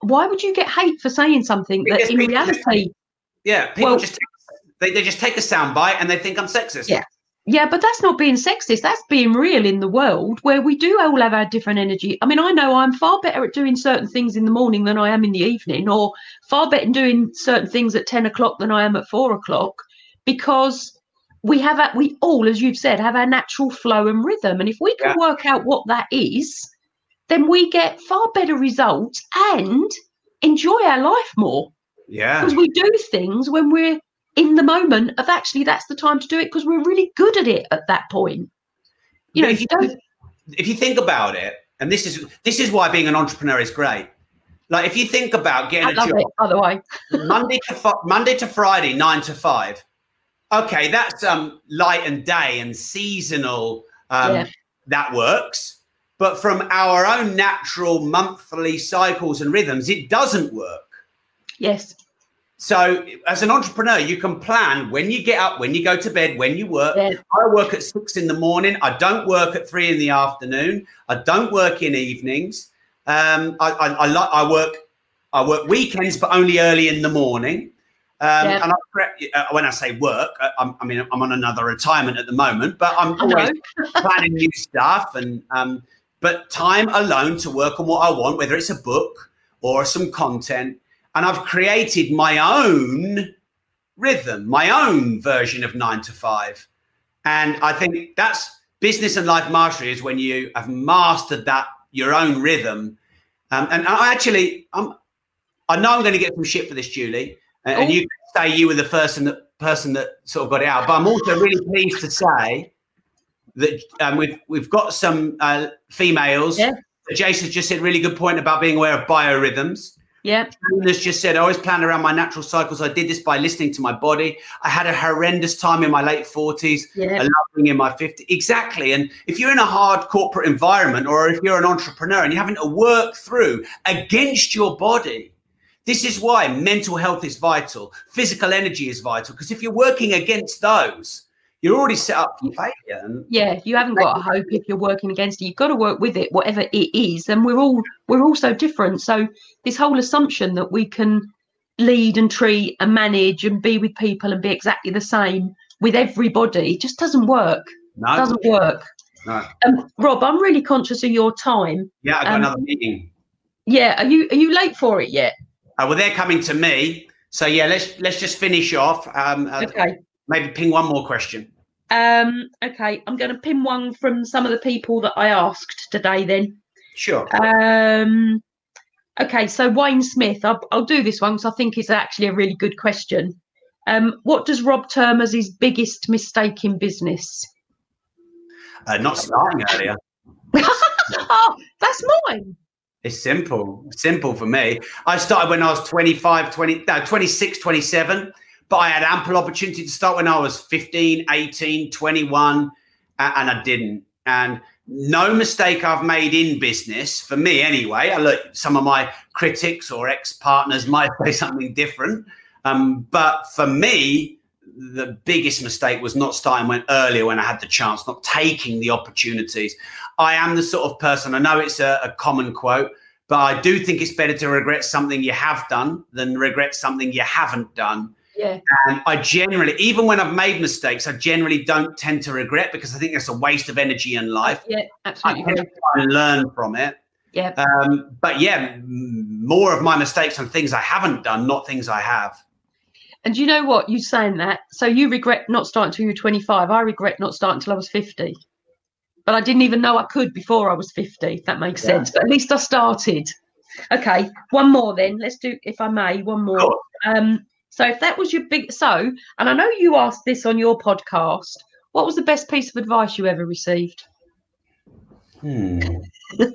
C: why would you get hate for saying something because that in reality?
B: Just, yeah, people well, just take, they they just take a soundbite and they think I'm sexist.
C: Yeah. Yeah, but that's not being sexist. That's being real in the world where we do all have our different energy. I mean, I know I'm far better at doing certain things in the morning than I am in the evening, or far better at doing certain things at 10 o'clock than I am at four o'clock because we have a, we all, as you've said, have our natural flow and rhythm. And if we can yeah. work out what that is, then we get far better results and enjoy our life more.
B: Yeah.
C: Because we do things when we're in the moment of actually that's the time to do it because we're really good at it at that point. You know,
B: if you, don't if you think about it, and this is this is why being an entrepreneur is great. Like if you think about getting I a job,
C: it, by the way,
B: Monday to Monday to Friday, nine to five, Okay, that's um, light and day and seasonal. Um, yeah. That works. But from our own natural monthly cycles and rhythms, it doesn't work.
C: Yes.
B: So, as an entrepreneur, you can plan when you get up, when you go to bed, when you work. Yeah. I work at six in the morning. I don't work at three in the afternoon. I don't work in evenings. Um, I, I, I, I work I work weekends, but only early in the morning. Um, And I, uh, when I say work, I, I, mean I'm on another retirement at the moment, but I'm always planning new stuff. And um, but time alone to work on what I want, whether it's a book or some content, and I've created my own rhythm, my own version of nine to five. And I think that's business and life mastery is when you have mastered that your own rhythm. Um, and I actually, I'm, I know I'm going to get some shit for this, Julie and, and you say you were the person that person that sort of got it out. But I'm also really pleased to say that um, we've we've got some uh, females.
C: Yeah.
B: Jason just said really good point about being aware of biorhythms.
C: Yeah.
B: Has just said, I always plan around my natural cycles. I did this by listening to my body. I had a horrendous time in my late 40s, yeah. loving in my 50s. Exactly. And if you're in a hard corporate environment or if you're an entrepreneur and you're having to work through against your body, This is why mental health is vital, physical energy is vital, because if you're working against those, you're already set up for failure.
C: Yeah, you haven't got a hope if you're working against it. You've got to work with it, whatever it is. And we're all we're all so different. So this whole assumption that we can lead and treat and manage and be with people and be exactly the same with everybody just doesn't work. No. It doesn't work. No. Um, Rob, I'm really conscious of your time.
B: Yeah, I got um, another meeting.
C: Yeah, are you are you late for it yet?
B: Uh, well, they're coming to me. So yeah, let's let's just finish off. Um, uh, okay. Maybe ping one more question.
C: Um, okay, I'm going to pin one from some of the people that I asked today. Then.
B: Sure.
C: Um, okay, so Wayne Smith, I'll, I'll do this one because I think it's actually a really good question. Um, what does Rob term as his biggest mistake in business?
B: Uh, not starting earlier.
C: oh, that's mine.
B: It's simple, simple for me. I started when I was 25, 20, no, 26, 27, but I had ample opportunity to start when I was 15, 18, 21, and I didn't. And no mistake I've made in business, for me anyway. I look, some of my critics or ex partners might say something different. Um, but for me, the biggest mistake was not starting when earlier when I had the chance, not taking the opportunities. I am the sort of person, I know it's a, a common quote, but I do think it's better to regret something you have done than regret something you haven't done.
C: Yeah.
B: And I generally, even when I've made mistakes, I generally don't tend to regret because I think it's a waste of energy in life.
C: Yeah, absolutely. I
B: tend to learn from it.
C: Yeah.
B: Um, but yeah, more of my mistakes and things I haven't done, not things I have.
C: And you know what? You saying that, so you regret not starting until you were 25. I regret not starting until I was 50 but I didn't even know I could before I was 50, if that makes yeah. sense. But at least I started. Okay, one more then. Let's do, if I may, one more. Um, so if that was your big, so, and I know you asked this on your podcast, what was the best piece of advice you ever received?
B: Hmm.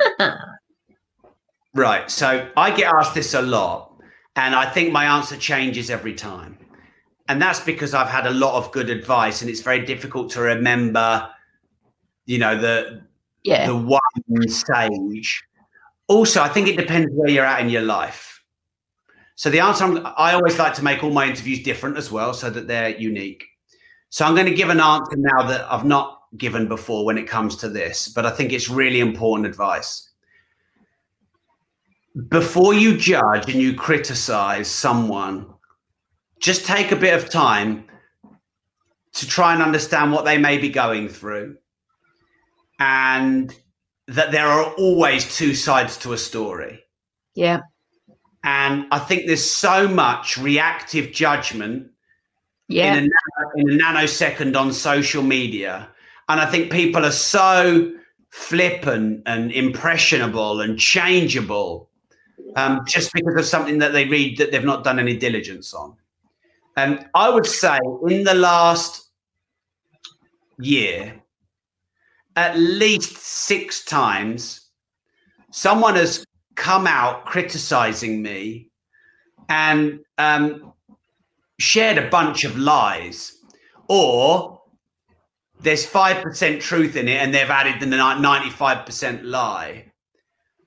B: right. So I get asked this a lot, and I think my answer changes every time. And that's because I've had a lot of good advice, and it's very difficult to remember you know the
C: yeah.
B: the one sage. Also, I think it depends where you're at in your life. So the answer I'm, I always like to make all my interviews different as well, so that they're unique. So I'm going to give an answer now that I've not given before when it comes to this, but I think it's really important advice. Before you judge and you criticize someone, just take a bit of time to try and understand what they may be going through and that there are always two sides to a story.
C: Yeah.
B: And I think there's so much reactive judgment
C: yeah.
B: in, a, in a nanosecond on social media. And I think people are so flippant and impressionable and changeable um, just because of something that they read that they've not done any diligence on. And I would say in the last year, at least six times someone has come out criticizing me and um, shared a bunch of lies or there's 5% truth in it and they've added the 95% lie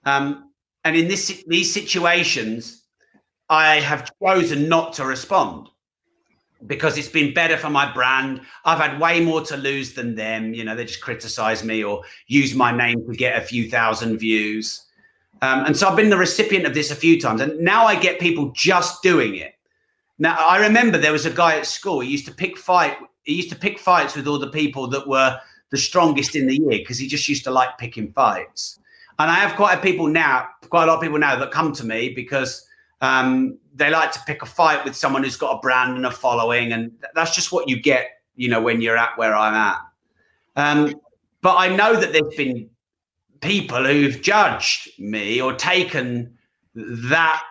B: um, and in this these situations i have chosen not to respond because it's been better for my brand. I've had way more to lose than them. You know, they just criticize me or use my name to get a few thousand views. Um, and so I've been the recipient of this a few times. And now I get people just doing it. Now I remember there was a guy at school. He used to pick fight. He used to pick fights with all the people that were the strongest in the year because he just used to like picking fights. And I have quite a people now, quite a lot of people now that come to me because um, they like to pick a fight with someone who's got a brand and a following, and that's just what you get, you know, when you're at where I'm at. Um, but I know that there's been people who've judged me or taken that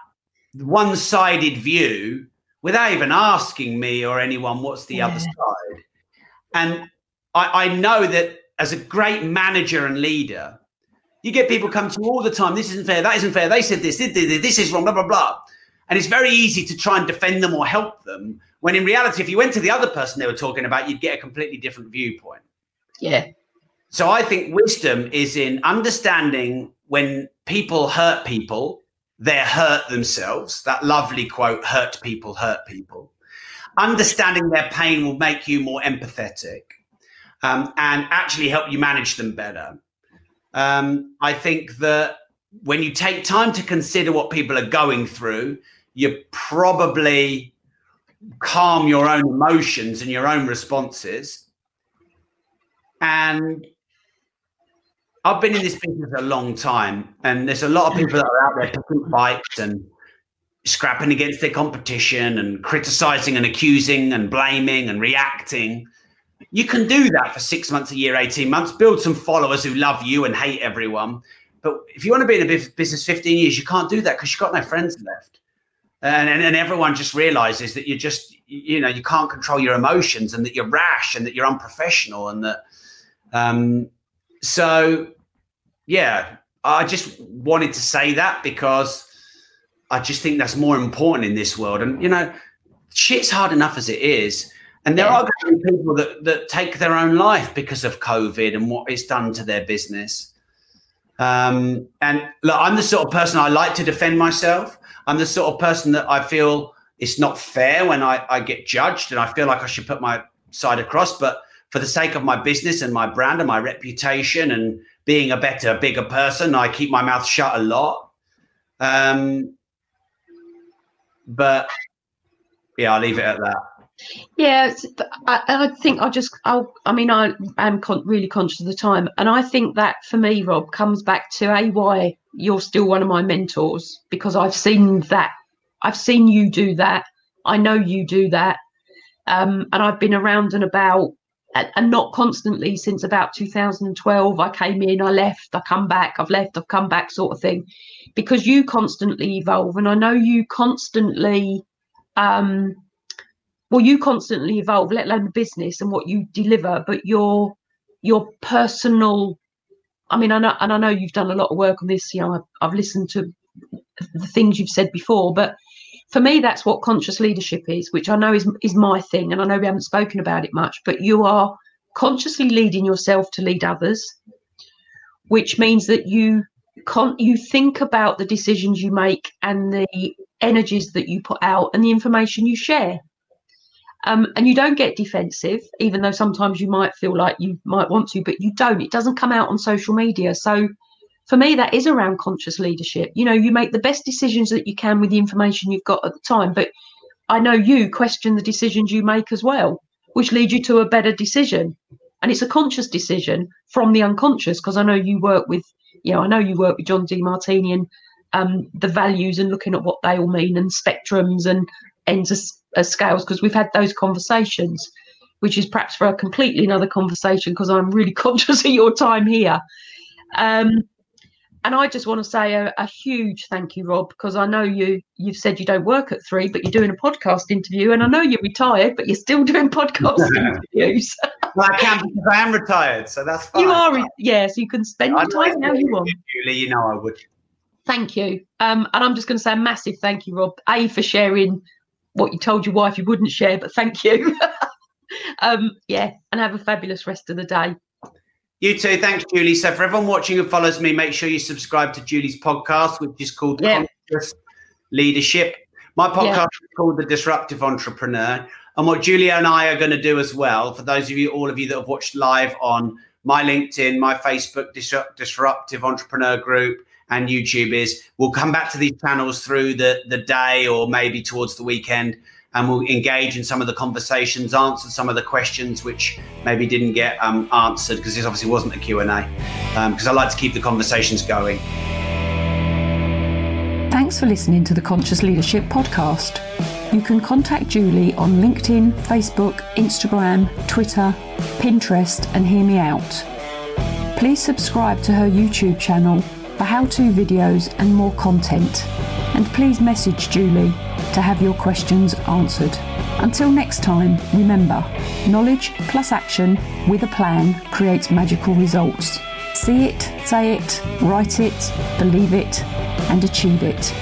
B: one-sided view without even asking me or anyone what's the yeah. other side. And I, I know that as a great manager and leader, you get people come to you all the time. This isn't fair. That isn't fair. They said this. This, this, this is wrong. Blah blah blah. And it's very easy to try and defend them or help them. When in reality, if you went to the other person they were talking about, you'd get a completely different viewpoint.
C: Yeah.
B: So I think wisdom is in understanding when people hurt people they're hurt themselves. That lovely quote, hurt people, hurt people. Understanding their pain will make you more empathetic um, and actually help you manage them better. Um, I think that when you take time to consider what people are going through, you probably calm your own emotions and your own responses. And I've been in this business a long time, and there's a lot of people that are out there picking fights and scrapping against their competition and criticizing and accusing and blaming and reacting. You can do that for six months, a year, 18 months, build some followers who love you and hate everyone. But if you want to be in a business 15 years, you can't do that because you've got no friends left. And, and, and everyone just realizes that you're just, you know, you can't control your emotions and that you're rash and that you're unprofessional and that, um, so yeah, I just wanted to say that because I just think that's more important in this world. And, you know, shit's hard enough as it is. And there yeah. are going to be people that, that take their own life because of COVID and what it's done to their business. Um, and look, I'm the sort of person I like to defend myself. I'm the sort of person that I feel it's not fair when I, I get judged and I feel like I should put my side across. But for the sake of my business and my brand and my reputation and being a better, bigger person, I keep my mouth shut a lot. Um, but yeah, I'll leave it at that.
C: Yeah, I, I, think I just, i I mean, I am con- really conscious of the time. And I think that for me, Rob, comes back to A, why you're still one of my mentors, because I've seen that. I've seen you do that. I know you do that. Um, and I've been around and about and, and not constantly since about 2012. I came in, I left, I come back, I've left, I've come back, sort of thing, because you constantly evolve. And I know you constantly, um, well, you constantly evolve, let alone the business and what you deliver, but your your personal I mean, I know, and I know you've done a lot of work on this. You know, I've, I've listened to the things you've said before, but for me, that's what conscious leadership is, which I know is is my thing, and I know we haven't spoken about it much. But you are consciously leading yourself to lead others, which means that you con- you think about the decisions you make and the energies that you put out and the information you share. Um, and you don't get defensive, even though sometimes you might feel like you might want to, but you don't. It doesn't come out on social media. So for me, that is around conscious leadership. You know, you make the best decisions that you can with the information you've got at the time. But I know you question the decisions you make as well, which lead you to a better decision. And it's a conscious decision from the unconscious, because I know you work with, you know, I know you work with John Demartini and um, the values and looking at what they all mean and spectrums and ends of, of scales, because we've had those conversations, which is perhaps for a completely another conversation, because I'm really conscious of your time here. Um, and I just want to say a, a, huge thank you, Rob, because I know you you've said you don't work at three, but you're doing a podcast interview, and I know you're retired, but you're still doing podcast interviews.
B: well, I can because I am retired, so that's fine.
C: You are, yes. Yeah, so you can spend your time now you want.
B: Julie, you know I would.
C: Thank you, um, and I'm just going to say a massive thank you, Rob. A for sharing what you told your wife you wouldn't share, but thank you. um, yeah, and have a fabulous rest of the day.
B: You too. Thanks, Julie. So, for everyone watching who follows me, make sure you subscribe to Julie's podcast, which is called yeah. Conscious Leadership. My podcast yeah. is called The Disruptive Entrepreneur. And what Julia and I are going to do as well, for those of you, all of you that have watched live on my LinkedIn, my Facebook Disruptive Entrepreneur Group, and YouTube, is we'll come back to these channels through the, the day or maybe towards the weekend and we'll engage in some of the conversations, answer some of the questions which maybe didn't get um, answered because this obviously wasn't a Q&A because um, I like to keep the conversations going.
A: Thanks for listening to the Conscious Leadership Podcast. You can contact Julie on LinkedIn, Facebook, Instagram, Twitter, Pinterest, and hear me out. Please subscribe to her YouTube channel for how to videos and more content. And please message Julie to have your questions answered. Until next time, remember knowledge plus action with a plan creates magical results. See it, say it, write it, believe it, and achieve it.